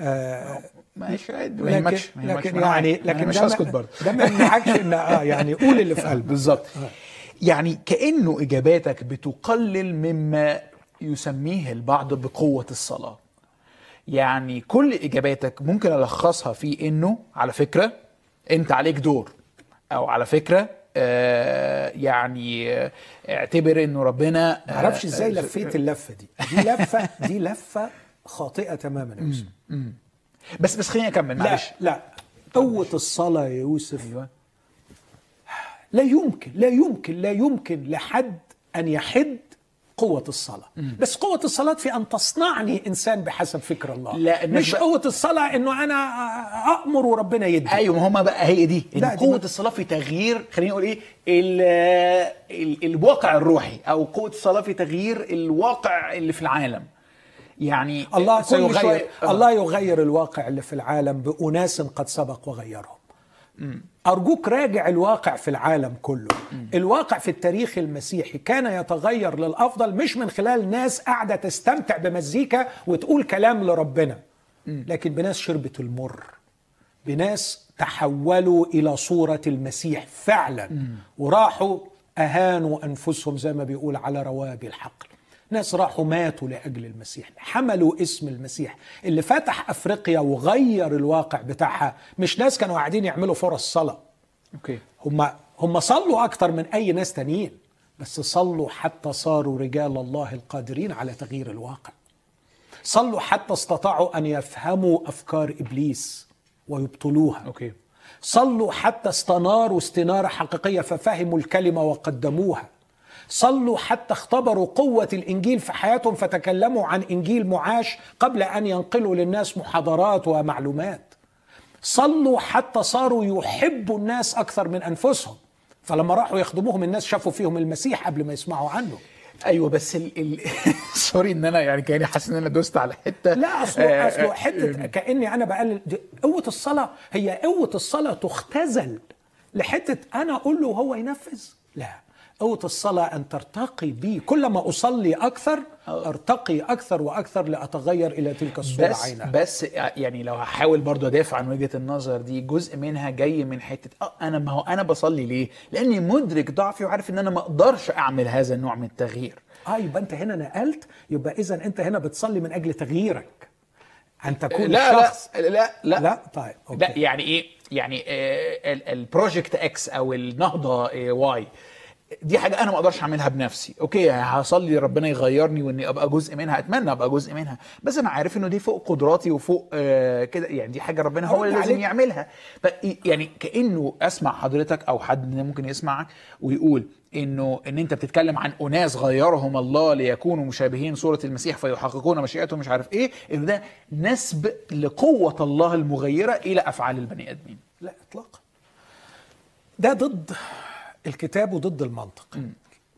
آه ماشي ما لكن, يهمكش لكن أنا يعني لكن مش هسكت برضه. ده ما يمنعكش إن آه يعني قول اللي في قلبك. بالظبط. يعني كأنه إجاباتك بتقلل مما يسميه البعض بقوة الصلاة. يعني كل إجاباتك ممكن ألخصها في إنه على فكرة أنت عليك دور. أو على فكرة آه يعني آه اعتبر إنه ربنا آه، معرفش إزاي آه، لفيت اللفة دي. دي لفة دي لفة خاطئة تماما يا بس بس خليني أكمل لا معلش. لا. قوة الصلاة يا يوسف. أيوه. لا يمكن لا يمكن لا يمكن لحد أن يحد قوة الصلاة. بس قوة الصلاة في أن تصنعني إنسان بحسب فكر الله. لا، مش بقى- قوة الصلاة إنه أنا أأمر وربنا يدي. أيوه ما هم بقى هي دي. إن لا، دي الصلاة في تغيير خلينا نقول إيه ال ال الواقع الروحي أو قوة الصلاة في تغيير الواقع اللي في العالم. يعني الله سيغير. آه. الله يغير الواقع اللي في العالم بأناس قد سبق وغيرهم. أرجوك راجع الواقع في العالم كله. الواقع في التاريخ المسيحي كان يتغير للأفضل مش من خلال ناس قاعدة تستمتع بمزيكا وتقول كلام لربنا. لكن بناس شربت المر. بناس تحولوا إلى صورة المسيح فعلا. وراحوا أهانوا أنفسهم زي ما بيقول على روابي الحقل ناس راحوا ماتوا لأجل المسيح حملوا اسم المسيح اللي فتح أفريقيا وغير الواقع بتاعها. مش ناس كانوا قاعدين يعملوا فرص صلاة. أوكي. هم هم صلوا أكتر من أي ناس تانيين بس صلوا حتى صاروا رجال الله القادرين على تغيير الواقع. صلوا حتى استطاعوا أن يفهموا أفكار إبليس ويبطلوها. أوكي. صلوا حتى استناروا استنارة حقيقية ففهموا الكلمة وقدموها. صلوا حتى اختبروا قوة الإنجيل في حياتهم فتكلموا عن إنجيل معاش قبل أن ينقلوا للناس محاضرات ومعلومات. صلوا حتى صاروا يحبوا الناس أكثر من أنفسهم. فلما راحوا يخدموهم الناس شافوا فيهم المسيح قبل ما يسمعوا عنه. أيوه بس ال... ال... [LAUGHS] sorry إن أنا يعني كأني حاسس إن أنا دوست على حتة. لا اصله آه، اصله آه، حتة كأني أنا بقلل. قوة الصلاة هي قوة الصلاة تختزل لحتة أنا أقول له وهو ينفذ. لا. قوة الصلاة أن ترتقي بي كلما أصلي أكثر أرتقي أكثر وأكثر لأتغير إلى تلك الصورة بس عينها بس يعني لو هحاول برضو أدافع عن وجهة النظر دي جزء منها جاي من حتة آه أنا ما هو أنا بصلي ليه؟ لأني مدرك ضعفي وعارف إن أنا ما أقدرش أعمل هذا النوع من التغيير. آه يبقى أنت هنا نقلت يبقى إذا أنت هنا بتصلي من أجل تغييرك أن تكون لا شخص لا لا لا لا طيب okay. لا يعني إيه؟ يعني آه، ال- ال project X أو النهضة آه، Y دي حاجة أنا ما أقدرش أعملها بنفسي. okay هصلي ربنا يغيرني وإني أبقى جزء منها أتمنى أبقى جزء منها بس أنا عارف إنه دي فوق قدراتي وفوق آه كده يعني دي حاجة ربنا هو اللي لازم عليك. يعملها. يعني كأنه أسمع حضرتك أو حد ممكن يسمعك ويقول إنه إن أنت بتتكلم عن أناس غيرهم الله ليكونوا مشابهين صورة المسيح فيحققون مشيئته مش عارف إيه إنه ده نسب لقوة الله المغيرة إلى أفعال البني آدمين. لا اطلاقا. ده ضد الكتاب وضد المنطق.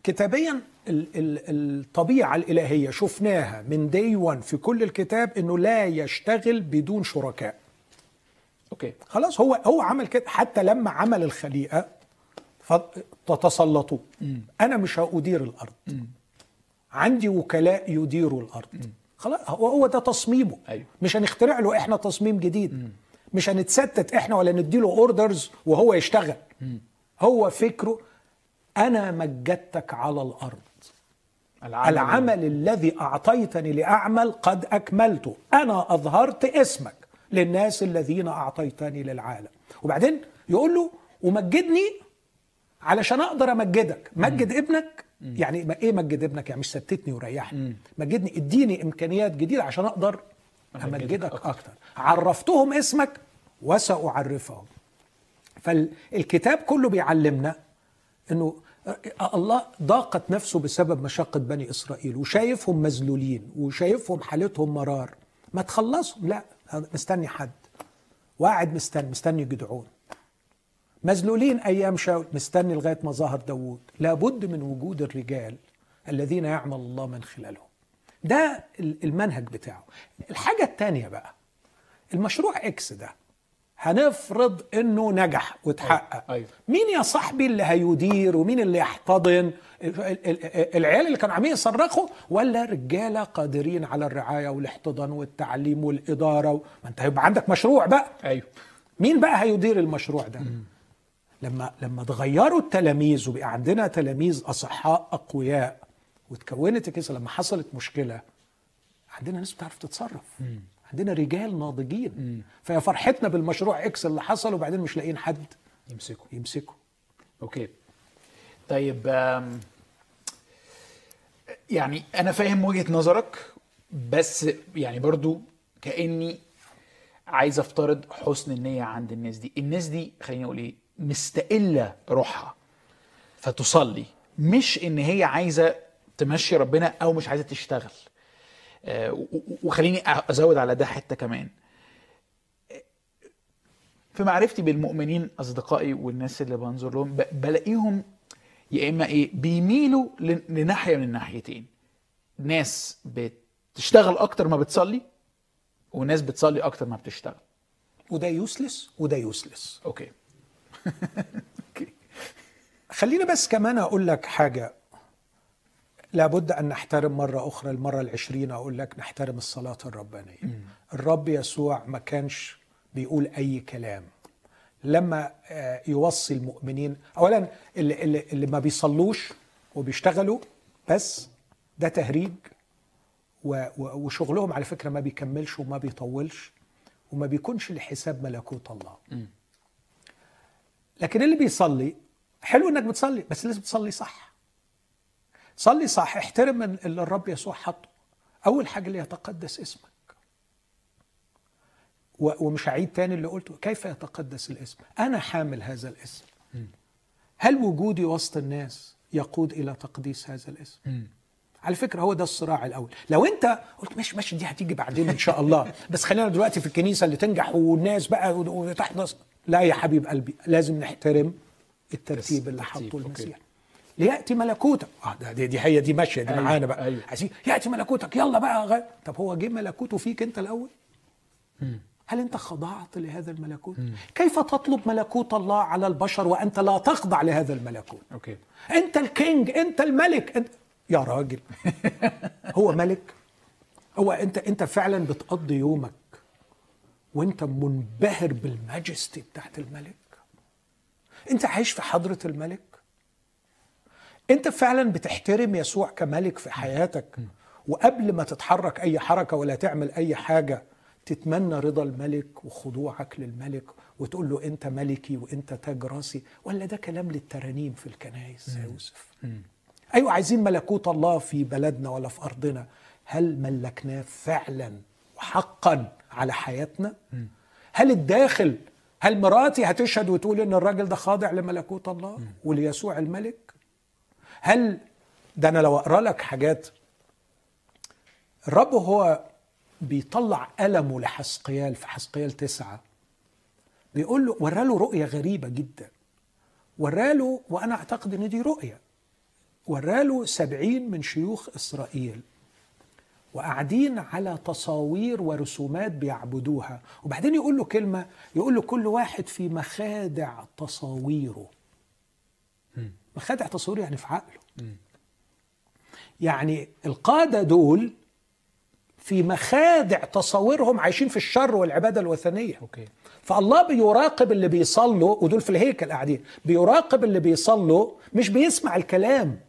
كتابيا ال- ال- الطبيعة الإلهية شفناها من دي 1 في كل الكتاب إنه لا يشتغل بدون شركاء. okay. خلاص هو هو عمل كده حتى لما عمل الخليقة فتتسلطوا. أنا مش هأدير الأرض. عندي وكلاء يديروا الأرض. خلاص هو هو ده تصميمه. أيوه. مش هنخترع له إحنا تصميم جديد. مش هنتستت إحنا ولا نديله orders وهو يشتغل. هو فكره أنا مجدتك على الأرض. العمل الذي أعطيتني لأعمل قد أكملته. أنا أظهرت اسمك للناس الذين أعطيتني للعالم. وبعدين يقول له ومجدني علشان أقدر أمجدك. مجد ابنك؟ يعني ما إيه مجد ابنك؟ يعني مش ستتني وريحني. مجدني اديني إمكانيات جديدة عشان أقدر أمجدك أكتر. عرفتهم اسمك وسأعرفهم. فالكتاب كله بيعلمنا إنه الله ضاقت نفسه بسبب مشقة بني إسرائيل وشايفهم مذلولين وشايفهم حالتهم مرار. ما تخلصهم؟ لا. مستني حد. وقاعد مستني مستني جدعون. مذلولين أيام شاول مستني لغاية ما ظهر داوود. لابد من وجود الرجال الذين يعمل الله من خلالهم. ده المنهج بتاعه. الحاجة التانية بقى المشروع إكس ده. هنفرض إنه نجح وتحقق. أيوة. مين يا صاحبي اللي هيدير ومين اللي يحتضن؟ ال- ال- ال- العيال اللي كانوا عاملين يصرخوا ولا رجالة قادرين على الرعاية والاحتضان والتعليم والإدارة و... ما أنت هيبقى عندك مشروع بقى. أيوه. مين بقى هيدير المشروع ده؟ لما لما اتغيروا التلاميذ وبقى عندنا تلاميذ أصحاء أقوياء وتكونت الكنيسة لما حصلت مشكلة عندنا ناس بتعرف تتصرف. عندنا رجال ناضجين. فيا فرحتنا بالمشروع X اللي حصل وبعدين مش لاقيين حد يمسكوا يمسكه. okay. طيب يعني أنا فاهم وجهة نظرك بس يعني برضو كأني عايز أفترض حسن النية عند الناس دي. الناس دي خليني أقول إيه مستقلة روحها فتصلي. مش إن هي عايزة تمشي ربنا أو مش عايزة تشتغل. وخليني أزود على ده حتة كمان. في معرفتي بالمؤمنين أصدقائي والناس اللي بنظر لهم بلاقيهم يا إما إيه بيميلوا لناحية من الناحيتين. ناس بتشتغل أكتر ما بتصلي وناس بتصلي أكتر ما بتشتغل. وده يسلس وده يسلس okay. [LAUGHS] okay. خليني بس كمان أقول لك حاجة. لابد أن نحترم مرة أخرى المرة العشرين أقول لك نحترم الصلاة الربانية. الرب يسوع ما كانش بيقول أي كلام. لما آه، يوصي المؤمنين أولا اللي, اللي, اللي ما بيصلوش وبيشتغلوا بس ده تهريج وشغلهم على فكرة ما بيكملش وما بيطولش وما بيكونش لحساب ملكوت الله. لكن اللي بيصلي حلو إنك بتصلي بس لازم تصلي صح. صلي صح احترم اللي الرب يسوع حطه. أول حاجة اللي يتقدس اسمك. ومش هعيد تاني اللي قلته كيف يتقدس الاسم؟ أنا حامل هذا الاسم. هل وجودي وسط الناس يقود إلى تقديس هذا الاسم؟ على فكرة هو ده الصراع الأول. لو أنت قلت ماشي ماشي دي هتيجي بعدين إن شاء الله. [LAUGHS] بس خلينا دلوقتي في الكنيسة اللي تنجح والناس بقى وتحدث لا يا حبيب قلبي لازم نحترم الترتيب اللي حطه أوكي. المسيح. ليأتي ملكوتك. آه ده دي, دي هي دي ماشية دي أيوة، معانا بقى. أيوة. عايزين يأتي ملكوتك. يلا بقى غ... طب هو جه ملكوته فيك انت الأول؟ هل انت خضعت لهذا الملكوت؟ كيف تطلب ملكوت الله على البشر وأنت لا تخضع لهذا الملكوت؟ okay. انت ال king انت الملك انت يا راجل. [LAUGHS] هو ملك؟ هو انت انت فعلا بتقضي يومك وانت منبهر بال majesty بتاعت الملك؟ انت عايش في حضرة الملك؟ انت فعلا بتحترم يسوع كملك في حياتك وقبل ما تتحرك أي حركة ولا تعمل أي حاجة تتمنى رضا الملك وخضوعك للملك وتقول له أنت ملكي وأنت تاج راسي ولا ده كلام للترانيم في الكنائس يا يوسف؟ أيوه عايزين ملكوت الله في بلدنا ولا في أرضنا. هل ملكناه فعلا وحقا على حياتنا؟ هل الداخل هل مراتي هتشهد وتقول إن الراجل ده خاضع لملكوت الله وليسوع الملك؟ هل ده أنا لو أقرأ لك حاجات الرب هو بيطلع ألمه لحسقيال في حسقيال تسعة بيقول له وراله رؤية غريبة جدا وراله وأنا أعتقد إن دي رؤية وراله سبعين من شيوخ إسرائيل وقاعدين على تصاوير ورسومات بيعبدوها وبعدين يقول له كلمة يقول له كل واحد في مخادع تصاويره. مخادع تصوير يعني في عقله. يعني القادة دول في مخادع تصاويرهم عايشين في الشر والعبادة الوثنية. أوكي. فالله بيراقب اللي بيصلوا ودول في الهيكل قاعدين بيراقب اللي بيصلوا مش بيسمع الكلام.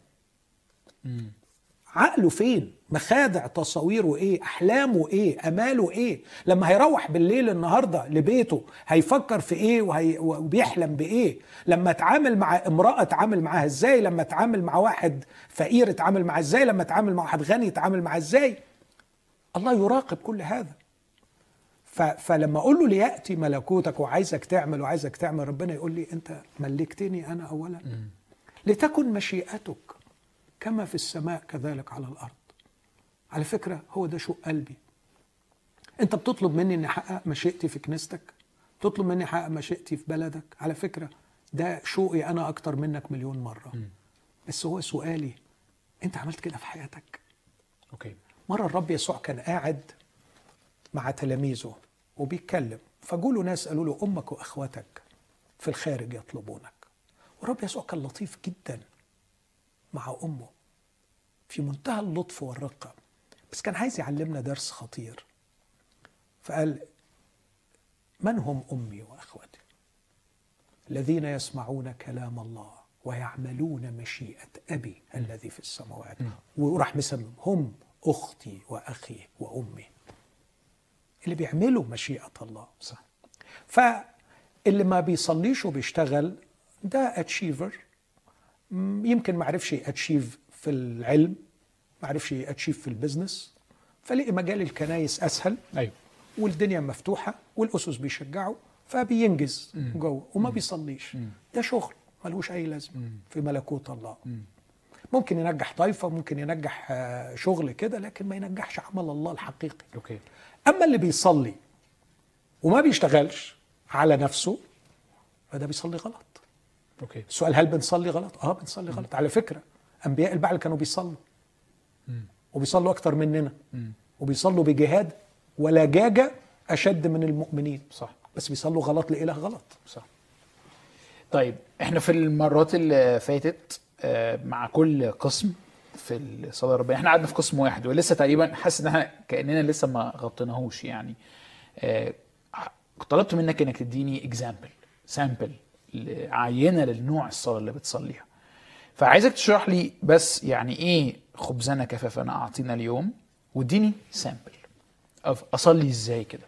عقله فين؟ مخادع تصاويره إيه؟ أحلامه إيه؟ أماله إيه؟ لما هيروح بالليل النهارده لبيته هيفكر في إيه؟ وهي وبيحلم بإيه؟ لما اتعامل مع امرأة اتعامل معاها إزاي؟ لما اتعامل مع واحد فقير اتعامل معاه إزاي؟ لما اتعامل مع واحد غني اتعامل معاه إزاي؟ الله يراقب كل هذا. ف... فلما أقول له ليأتي ملكوتك وعايزك تعمل وعايزك تعمل ربنا يقول لي أنت ملكتني أنا اولا. لتكن مشيئتك. كما في السماء كذلك على الأرض. على فكرة هو ده شوق قلبي. أنت بتطلب مني إني أحقق مشيئتي في كنيستك؟ تطلب مني أحقق مشيئتي في بلدك؟ على فكرة ده شوقي أنا أكتر منك مليون مرة. بس هو سؤالي أنت عملت كده في حياتك؟ أوكي. مرة الرب يسوع كان قاعد مع تلاميذه وبيتكلم فجوله ناس قالوا له أمك وأخواتك في الخارج يطلبونك. والرب يسوع كان لطيف جدا. مع أمه. في منتهى اللطف والرقة. بس كان عايز يعلمنا درس خطير. فقال من هم أمي وأخواتي؟ الذين يسمعون كلام الله ويعملون مشيئة أبي الذي في السماوات. وراح مسميهم أختي وأخي وأمي. اللي بيعملوا مشيئة الله. صح. فاللي ما بيصليش وبيشتغل ده achiever يمكن ما عرفش achieve في العلم ما عرفش achieve في ال business فلقي مجال الكنايس أسهل أيوه. والدنيا مفتوحة والقسس بيشجعوا فبينجح جوه وما بيصليش. ده شغل ملوش أي لازمة في ملكوت الله. ممكن ينجح طائفه ممكن ينجح آه، شغل كده لكن ما ينجحش عمل الله الحقيقي. okay. أما اللي بيصلي وما بيشتغلش على نفسه فده بيصلي غلط. okay. السؤال هل بنصلي غلط؟ آه بنصلي غلط. على فكرة أنبياء البعل كانوا بيصلوا. وبيصلوا أكتر مننا. وبيصلوا بجهاد ولجاجه أشد من المؤمنين. صح. بس بيصلوا غلط لإله غلط. صح. طيب إحنا في المرات اللي فاتت آه، مع كل قسم في الصلاة الربانيه إحنا قعدنا في قسم واحد ولسه تقريبا حاسس إن إحنا كأننا لسه ما غطيناهوش يعني. آه، طلبت منك إنك تديني example sample عينة للنوع الصلاة اللي بتصليها. فعايزك تشرح لي بس يعني إيه خبزنا كفافنا أعطينا اليوم وإديني سامبل أصلي إزاي كده.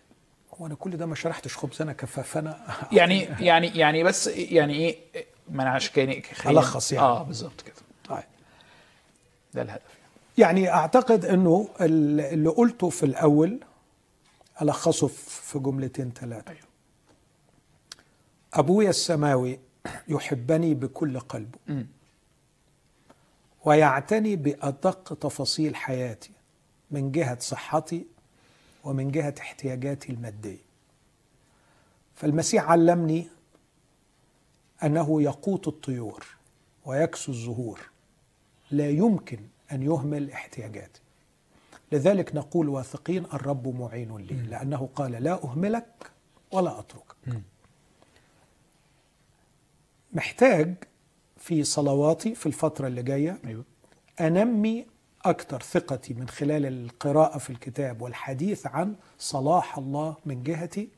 هو أنا كل ده ما شرحتش خبزنا كفافنا يعني يعني يعني بس يعني إيه ما أنا عشان ألخص يعني. آه بالظبط كده. طيب. ده الهدف. يعني أعتقد إنه ال- اللي قلته في الأول ألخصه في جملتين ثلاثة أيوه. أبويا السماوي يحبني بكل قلبه. ويعتني بأدق تفاصيل حياتي من جهة صحتي ومن جهة احتياجاتي المادية. فالمسيح علمني أنه يقوت الطيور ويكسو الزهور لا يمكن أن يهمل احتياجاتي. لذلك نقول واثقين الرب معين لي لأنه قال لا أهملك ولا أتركك. محتاج في صلواتي في الفترة اللي جاية أيوه. أنمي أكثر ثقتي من خلال القراءة في الكتاب والحديث عن صلاح الله من جهتي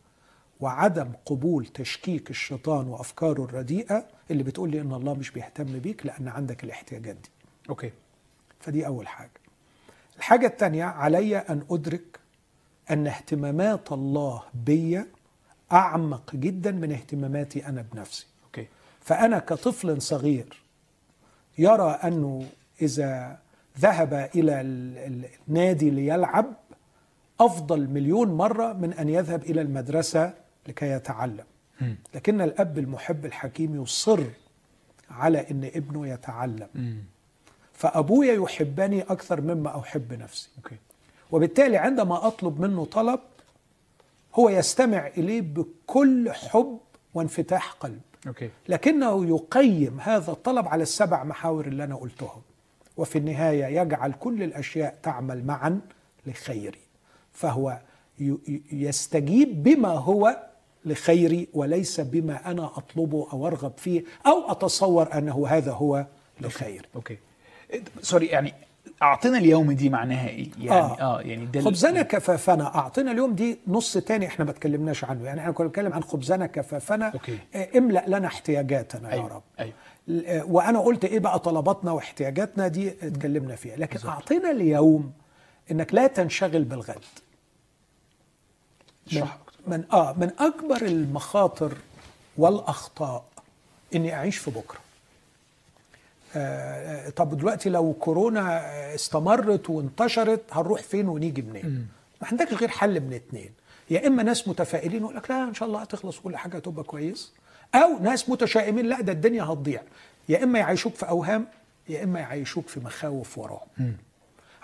وعدم قبول تشكيك الشيطان وأفكاره الرديئة اللي بتقول لي إن الله مش بيهتم بيك لأن عندك الاحتياجات دي. okay. فدي أول حاجة. الحاجة الثانية علي أن أدرك أن اهتمامات الله بي أعمق جدا من اهتماماتي أنا بنفسي. فأنا كطفل صغير يرى أنه إذا ذهب إلى ال- ال- النادي ليلعب أفضل مليون مرة من أن يذهب إلى المدرسة لكي يتعلم. لكن الأب المحب الحكيم يصر على أن ابنه يتعلم. فأبويا يحبني أكثر مما أحب نفسي. وبالتالي عندما أطلب منه طلب هو يستمع إليه بكل حب وانفتاح قلب أوكي. لكنه يقيم هذا الطلب على السبع محاور اللي أنا قلتهم. وفي النهاية يجعل كل الأشياء تعمل معا لخيري. فهو يستجيب بما هو لخيري وليس بما أنا أطلبه أو أرغب فيه أو أتصور أنه هذا هو لخيري okay. إيه، sorry يعني اعطينا اليوم دي معناها إيه؟ يعني آه, آه. يعني ده خبزنا كفافنا أعطينا اليوم دي نص تاني إحنا ما اتكلمناش عنه. يعني إحنا كنا بنتكلم عن خبزنا كفافنا okay. آه، املأ لنا احتياجاتنا يا أيوه رب. أيوه. ل- آه، وأنا قلت إيه بقى طلباتنا واحتياجاتنا دي اتكلمنا فيها. لكن أعطينا اليوم إنك لا تنشغل بالغد. من. من آه من أكبر المخاطر والأخطاء إني أعيش في بكرة. طب دلوقتي لو كورونا استمرت وانتشرت هنروح فين ونيجي منين؟ ما عندكش غير حل من اتنين. يا إما ناس متفائلين يقول لك لا إن شاء الله هتخلص كل حاجة هتبقى كويس. أو ناس متشائمين لا ده الدنيا هتضيع. يا إما يعيشوك في أوهام يا إما يعيشوك في مخاوف ورعب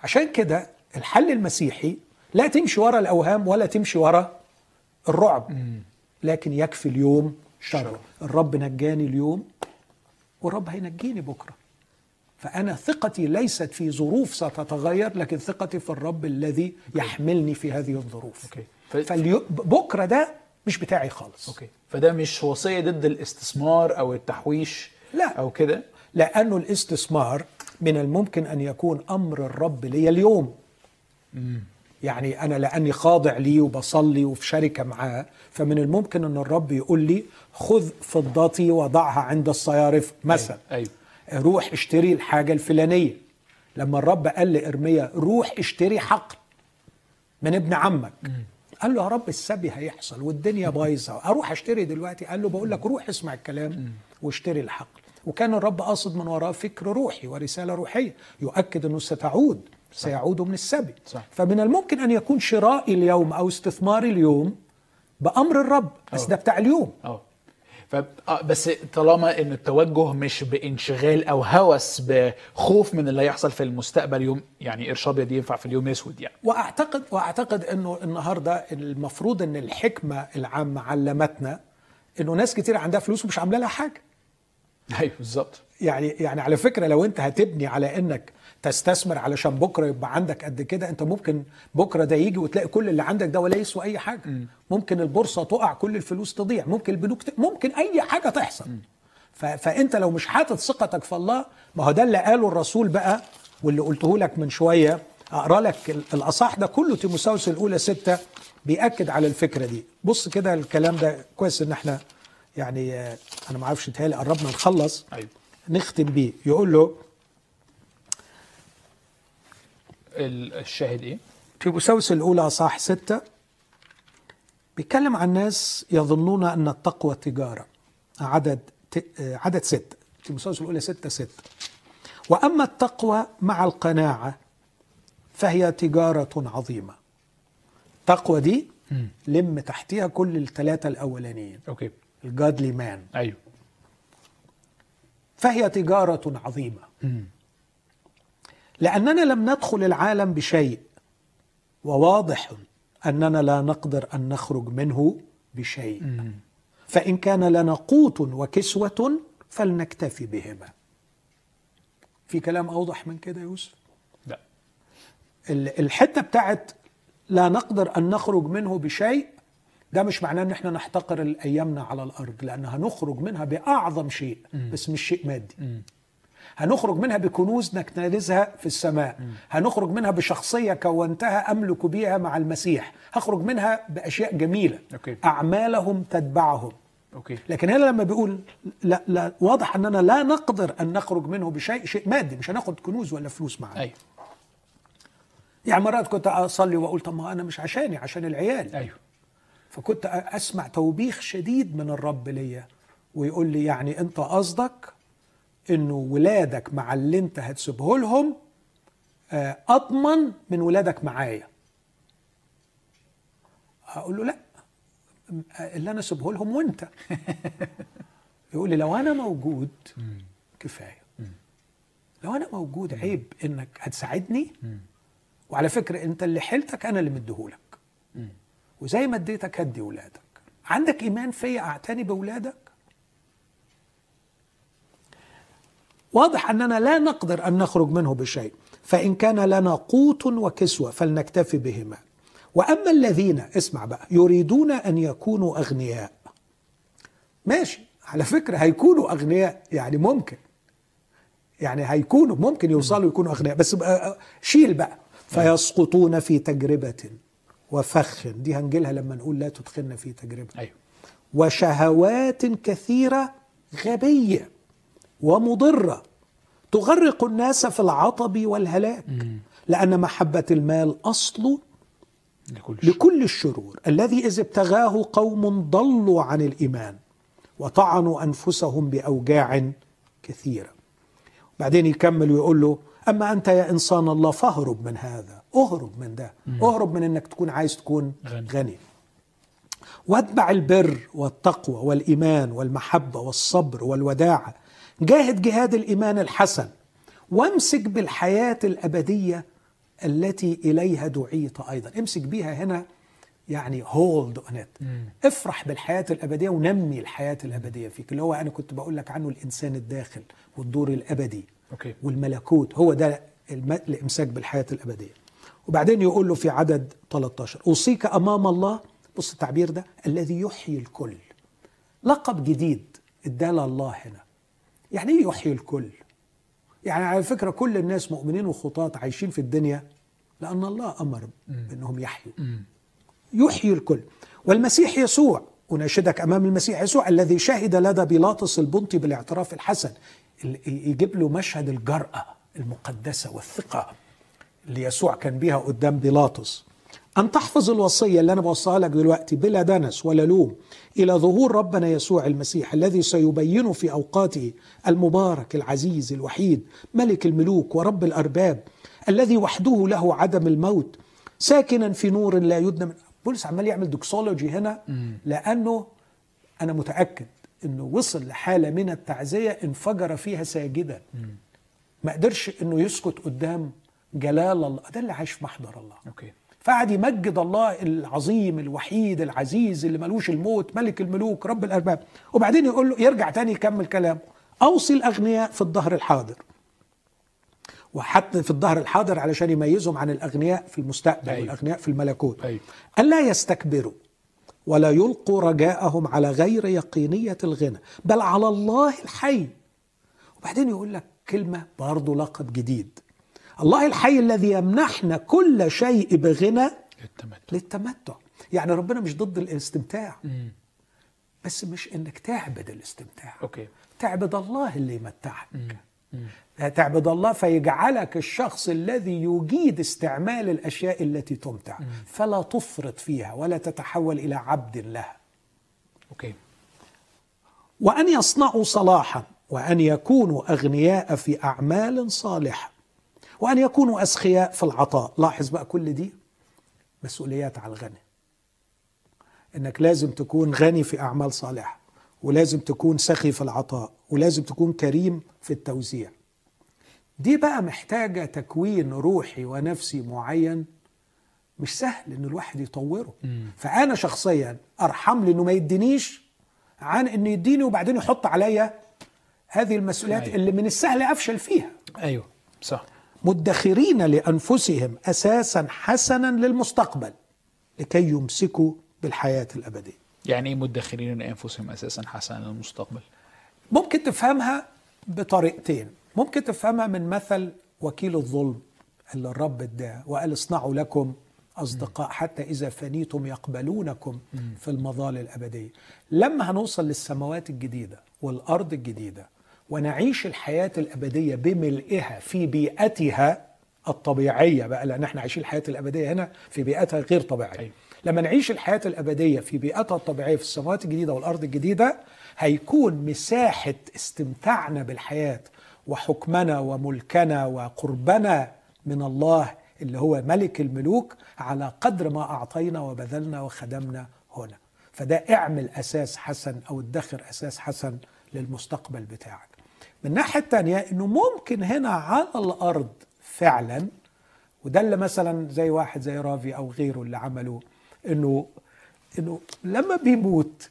عشان كده الحل المسيحي لا تمشي ورا الأوهام ولا تمشي ورا الرعب. لكن يكفي اليوم شر. الرب نجاني اليوم. والرب هينجيني بكرة. فأنا ثقتي ليست في ظروف ستتغير لكن ثقتي في الرب الذي يحملني في هذه الظروف. okay. ف... فبكرة ده مش بتاعي خالص. okay. فده مش وصية ضد الاستثمار أو التحويش لا. أو كده؟ لأنه الاستثمار من الممكن أن يكون أمر الرب لي اليوم. يعني أنا لأني خاضع ليه وبصلي وفي شركة معاه فمن الممكن أن الرب يقول لي خذ فضتي وضعها عند الصيارف مثلا. أيوه روح اشتري الحاجة الفلانية. لما الرب قال لإرميا روح اشتري حقل من ابن عمك. قال له يا رب السبي هيحصل والدنيا بايظة. أروح اشتري دلوقتي؟ قال له بقول لك روح اسمع الكلام واشتري الحقل وكان الرب قاصد من وراه فكر روحي ورسالة روحية. يؤكد أنه ستعود. سيعود من السبي. صح. فمن الممكن أن يكون شرائي اليوم أو استثماري اليوم بأمر الرب بس أوه. ده بتاع اليوم. ف آه بس طالما إن التوجه مش بانشغال أو هوس بخوف من اللي هيحصل في المستقبل يوم يعني قرش ابيض ينفع في اليوم اسود يعني. وأعتقد وأعتقد إنه النهارده المفروض إن الحكمة العامة علمتنا إنه ناس كتير عندها فلوس ومش عاملة لها حاجة. أيوه بالظبط. يعني يعني على فكرة لو أنت هتبني على إنك تستثمر علشان بكرة يبقى عندك قد كده انت ممكن بكرة ده يجي وتلاقي كل اللي عندك ده ولا يسوى أي حاجة. ممكن البورصة تقع كل الفلوس تضيع ممكن البنوك ت... ممكن أي حاجة تحصل. ف... فأنت لو مش حاطط ثقتك في الله ما هو ده اللي قاله الرسول بقى واللي قلته لك من شوية. أقرأ لك ال- الأصح ده كله تيموساوس الأولى ستة بيأكد على الفكرة دي. بص كده الكلام ده كويس إن إحنا يعني آه، أنا ما أعرفش تهيألي قربنا نخلص. أيوه نختم بيه. يقول له ال- الشاهد إيه؟ تيموساوس الأولى صح ستة. بيتكلم عن ناس يظنون أن التقوى تجارة. عدد. عدد ستة. تيموساوس الأولى ستة ستة. وأما التقوى مع القناعة فهي تجارة عظيمة. تقوى دي لم تحتها كل الثلاثة الأولانيين. okay. ال godly man أيوه. فهي تجارة عظيمة. لأننا لم ندخل العالم بشيء. وواضح أننا لا نقدر أن نخرج منه بشيء. فإن كان لنا قوت وكسوة فلنكتفي بهما. في كلام أوضح من كده يا يوسف؟ لا. ال- الحتة بتاعت لا نقدر أن نخرج منه بشيء ده مش معناه إن إحنا نحتقر أيامنا على الأرض لأن هنخرج منها بأعظم شيء بس مش شيء مادي. هنخرج منها بكنوز نكتنزها في السماء. هنخرج منها بشخصية كونتها أملك بها مع المسيح. هخرج منها بأشياء جميلة. okay. أعمالهم تتبعهم. okay. لكن هنا لما بيقول لا, لا واضح أننا لا نقدر أن نخرج منه بشيء شيء مادي. مش هناخد كنوز ولا فلوس معانا أيوه يعني مرات كنت أصلي وأقول طب ما أنا مش عشاني عشان العيال. أيوه. فكنت أسمع توبيخ شديد من الرب ليا. ويقول لي يعني أنت قصدك انه ولادك مع اللي أنت هتسيبه لهم آه، أضمن من ولادك معايا. أقول له لا اللي أنا أسيبه لهم وأنت. [LAUGHS] يقول لي لو أنا موجود كفاية. لو أنا موجود عيب إنك هتساعدني. وعلى فكرة أنت اللي حيلتك أنا اللي مديهولك. وزي ما اديتك هدي ولادك. عندك إيمان فيا أعتني باولادك واضح أننا لا نقدر أن نخرج منه بشيء فإن كان لنا قوت وكسوة فلنكتفي بهما. وأما الذين اسمع بقى يريدون أن يكونوا أغنياء. ماشي على فكرة هيكونوا أغنياء يعني ممكن. يعني هيكونوا ممكن يوصلوا يكونوا أغنياء بس بقى شيل بقى. فيسقطون في تجربة وفخ. دي هنجيلها لما نقول لا تدخلنا في تجربة. أيوه. وشهوات كثيرة غبية. ومضرة. تغرق الناس في العطب والهلاك لأن محبة المال أصل لكل لكل الشرور. الذي إذ ابتغاه قوم ضلوا عن الإيمان وطعنوا أنفسهم بأوجاع كثيرة. بعدين يكمل ويقول له أما أنت يا إنسان الله فاهرب من هذا اهرب من ده اهرب من إنك تكون عايز تكون غني. غني. واتبع البر والتقوى والإيمان والمحبة والصبر والوداعه جاهد جهاد الإيمان الحسن وامسك بالحياة الأبدية التي إليها دعيت أيضا. امسك بيها هنا يعني hold on افرح بالحياة الأبدية ونمي الحياة الأبدية فيك. اللي هو أنا كنت بقول لك عنه الإنسان الداخل والدور الأبدي okay. والملكوت. هو ده الإمساك بالحياة الأبدية. وبعدين يقول له في عدد 13 أوصيك أمام الله. بص التعبير ده الذي يحيي الكل. لقب جديد اداه الله هنا. يعني إيه يحيي الكل؟ يعني على فكرة كل الناس مؤمنين وخطاة عايشين في الدنيا لأن الله أمر بأنهم يحيوا. يحيي الكل. والمسيح يسوع أناشدك أمام المسيح يسوع الذي شهد لدى بيلاطس البنطي بالاعتراف الحسن ال- يجيب له مشهد الجرأة المقدسة والثقة اللي يسوع كان بيها قدام بيلاطس. أن تحفظ الوصية اللي أنا بوصيها لك دلوقتي بلا دنس ولا لوم إلى ظهور ربنا يسوع المسيح الذي سيبين في أوقاته المبارك العزيز الوحيد ملك الملوك ورب الأرباب الذي وحده له عدم الموت ساكنا في نور لا يدنى من. بولس عمال يعمل doxology هنا لأنه أنا متأكد أنه وصل لحالة من التعزية انفجر فيها ساجدا. ما قدرش أنه يسكت قدام جلال الله. ده اللي عايش في محضر الله. okay. فقعد يمجد الله العظيم الوحيد العزيز اللي ملوش الموت ملك الملوك رب الأرباب. وبعدين يقول له يرجع تاني يكمل كلامه. أوصي الأغنياء في الظهر الحاضر. وحتى في الظهر الحاضر علشان يميزهم عن الأغنياء في المستقبل أيوة. والأغنياء في الملكوت. أيوة. الا يستكبروا ولا يلقوا رجاءهم على غير يقينية الغنى بل على الله الحي. وبعدين يقول لك كلمة برضه لقب جديد. الله الحي الذي يمنحنا كل شيء بغنى التمتع للتمتع. يعني ربنا مش ضد الاستمتاع. بس مش إنك تعبد الاستمتاع. okay. تعبد الله اللي يمتعك. تعبد الله فيجعلك الشخص الذي يجيد استعمال الأشياء التي تمتع. فلا تفرط فيها ولا تتحول إلى عبد لها. okay. وأن يصنعوا صلاحا وأن يكونوا أغنياء في أعمال صالحة. وأن يكونوا أسخياء في العطاء. لاحظ بقى كل دي مسؤوليات على الغني. إنك لازم تكون غني في أعمال صالحة ولازم تكون سخي في العطاء ولازم تكون كريم في التوزيع. دي بقى محتاجة تكوين روحي ونفسي معين. مش سهل إن الواحد يطوره. فأنا شخصيا أرحم لي إنه ما يدينيش عن إنه يديني وبعدين يحط عليا هذه المسؤوليات أيوة. اللي من السهل أفشل فيها. أيوه صح. مدخرين لأنفسهم أساسا حسنا للمستقبل لكي يمسكوا بالحياة الأبدية. يعني إيه مدخرين لأنفسهم أساسا حسنا للمستقبل؟ ممكن تفهمها بطريقتين. ممكن تفهمها من مثل وكيل الظلم اللي الرب اداه وقال اصنعوا لكم أصدقاء حتى إذا فنيتم يقبلونكم في المظال الأبدية. لما هنوصل للسماوات الجديدة والأرض الجديدة ونعيش الحياة الأبدية بملئها في بيئتها الطبيعية بقى لأن إحنا عايشين الحياة الأبدية هنا في بيئتها غير طبيعية. أيوة. لما نعيش الحياة الأبدية في بيئتها الطبيعية في السماوات الجديدة والأرض الجديدة هيكون مساحة استمتاعنا بالحياة وحكمنا وملكنا وقربنا من الله اللي هو ملك الملوك على قدر ما أعطينا وبذلنا وخدمنا هنا. فده اعمل أساس حسن أو ادخر أساس حسن للمستقبل بتاعك من الناحية التانية أنه ممكن هنا على الأرض فعلا وده اللي مثلا زي واحد زي رافي أو غيره اللي عملوا إنه إنه لما بيموت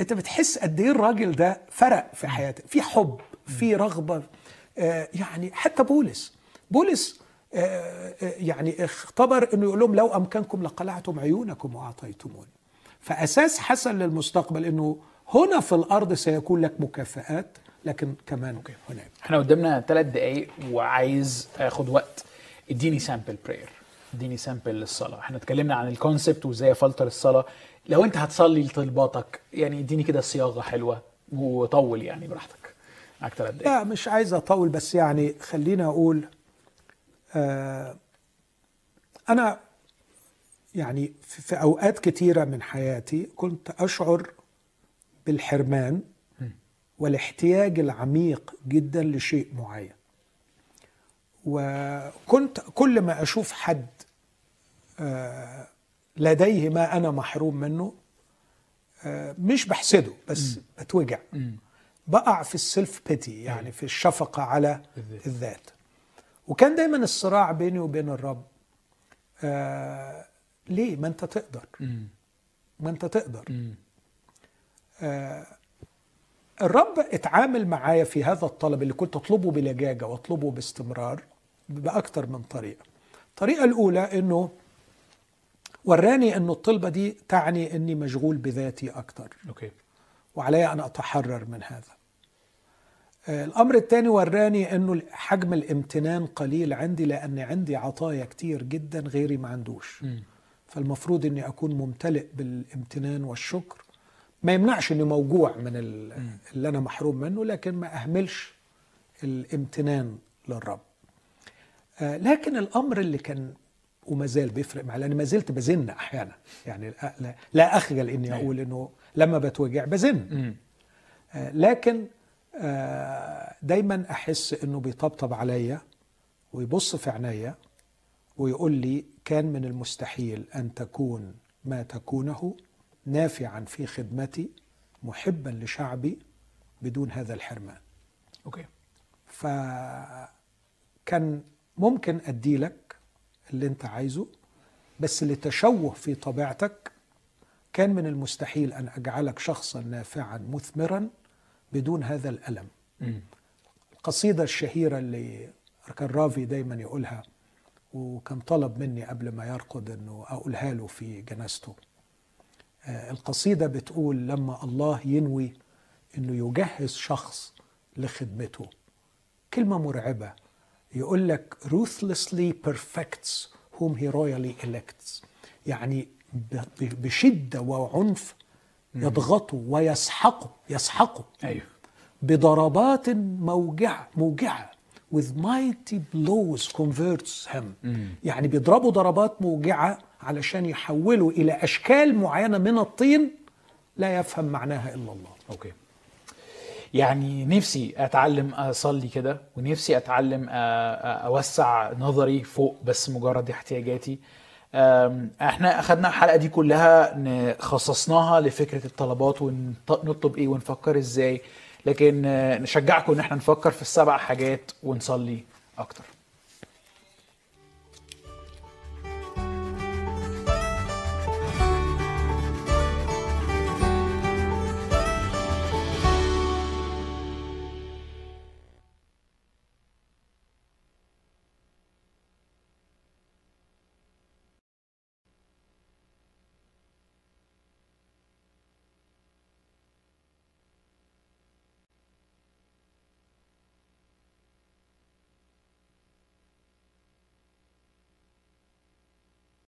أنت بتحس قد إيه الراجل ده فرق في حياتك في حب في رغبة. آه يعني حتى بولس بولس آه آه يعني اختبر إنه يقول لهم لو أمكنكم لقلعتم عيونكم واعطيتموني فأساس حسن للمستقبل إنه هنا في الأرض سيكون لك مكافآت لكن كمان هناك. إحنا قدامنا ثلاث دقايق وعايز آخد وقت. إديني sample prayer إديني sample للصلاة. إحنا اتكلمنا عن ال concept وإزاي أفلتر الصلاة. لو أنت هتصلي لطلباتك يعني إديني كده صياغة حلوة وطول يعني براحتك. معاك ثلاث دقايق. لا مش عايز أطول بس يعني خليني أقول آه أنا يعني في في أوقات كتيرة من حياتي كنت أشعر بالحرمان والاحتياج العميق جدا لشيء معين. وكنت كل ما أشوف حد آه، لديه ما أنا محروم منه آه، مش بحسده بس بتوجع. بقع في السيلف بيتي يعني في الشفقة على الذات. وكان دايما الصراع بيني وبين الرب آه ليه؟ ما أنت تقدر. ما أنت تقدر. الرب اتعامل معايا في هذا الطلب اللي كنت اطلبه بلجاجة واطلبه باستمرار باكثر من طريقة. الطريقة الأولى إنه وراني إنه الطلبة دي تعني إني مشغول بذاتي أكثر أوكي وعلي أن أتحرر من هذا. الأمر الثاني وراني إنه حجم الامتنان قليل عندي لأن عندي عطايا كتير جدا غيري ما عندوش. مم. فالمفروض إني أكون ممتلئ بالامتنان والشكر ما يمنعش اني موجوع من ال- اللي أنا محروم منه لكن ما أهملش الامتنان للرب آه، لكن الأمر اللي كان وما زال بيفرق معي لأن ما زلت بزن أحيانا يعني لا- أخجل إني أيوة. أقول إنه لما بتوجع بزن. آه، لكن آه، دايما أحس إنه بيطبطب عليا ويبص في عينيا ويقول لي كان من المستحيل أن تكون ما تكونه نافعا في خدمتي محبا لشعبي بدون هذا الحرمان. أوكي. فكان ممكن أدي لك اللي أنت عايزه بس لتشوه في طبيعتك كان من المستحيل أن أجعلك شخصا نافعا مثمرا بدون هذا الألم. مم. القصيدة الشهيرة اللي كان رافي دايما يقولها وكان طلب مني قبل ما يرقد إنه أقولها له في جنازته القصيدة بتقول لما الله ينوي إنه يجهز شخص لخدمته. كلمة مرعبة. يقول لك ruthlessly perfects whom he royally elects. يعني بشدة وعنف يضغطه ويسحقه يسحقه. أيوه. بضربات موجعة موجعة. With mighty blows converts him. مم. يعني بيضربوا ضربات موجعة علشان يحولوا إلى أشكال معينة من الطين لا يفهم معناها إلا الله. أوكي. يعني نفسي أتعلم أصلي كده ونفسي أتعلم أوسع نظري فوق بس مجرد احتياجاتي. إحنا أخدنا الحلقة دي كلها خصصناها لفكرة الطلبات ونطلب إيه ونفكر إزاي. لكن نشجعكم إن إحنا نفكر في السبع حاجات ونصلي أكتر.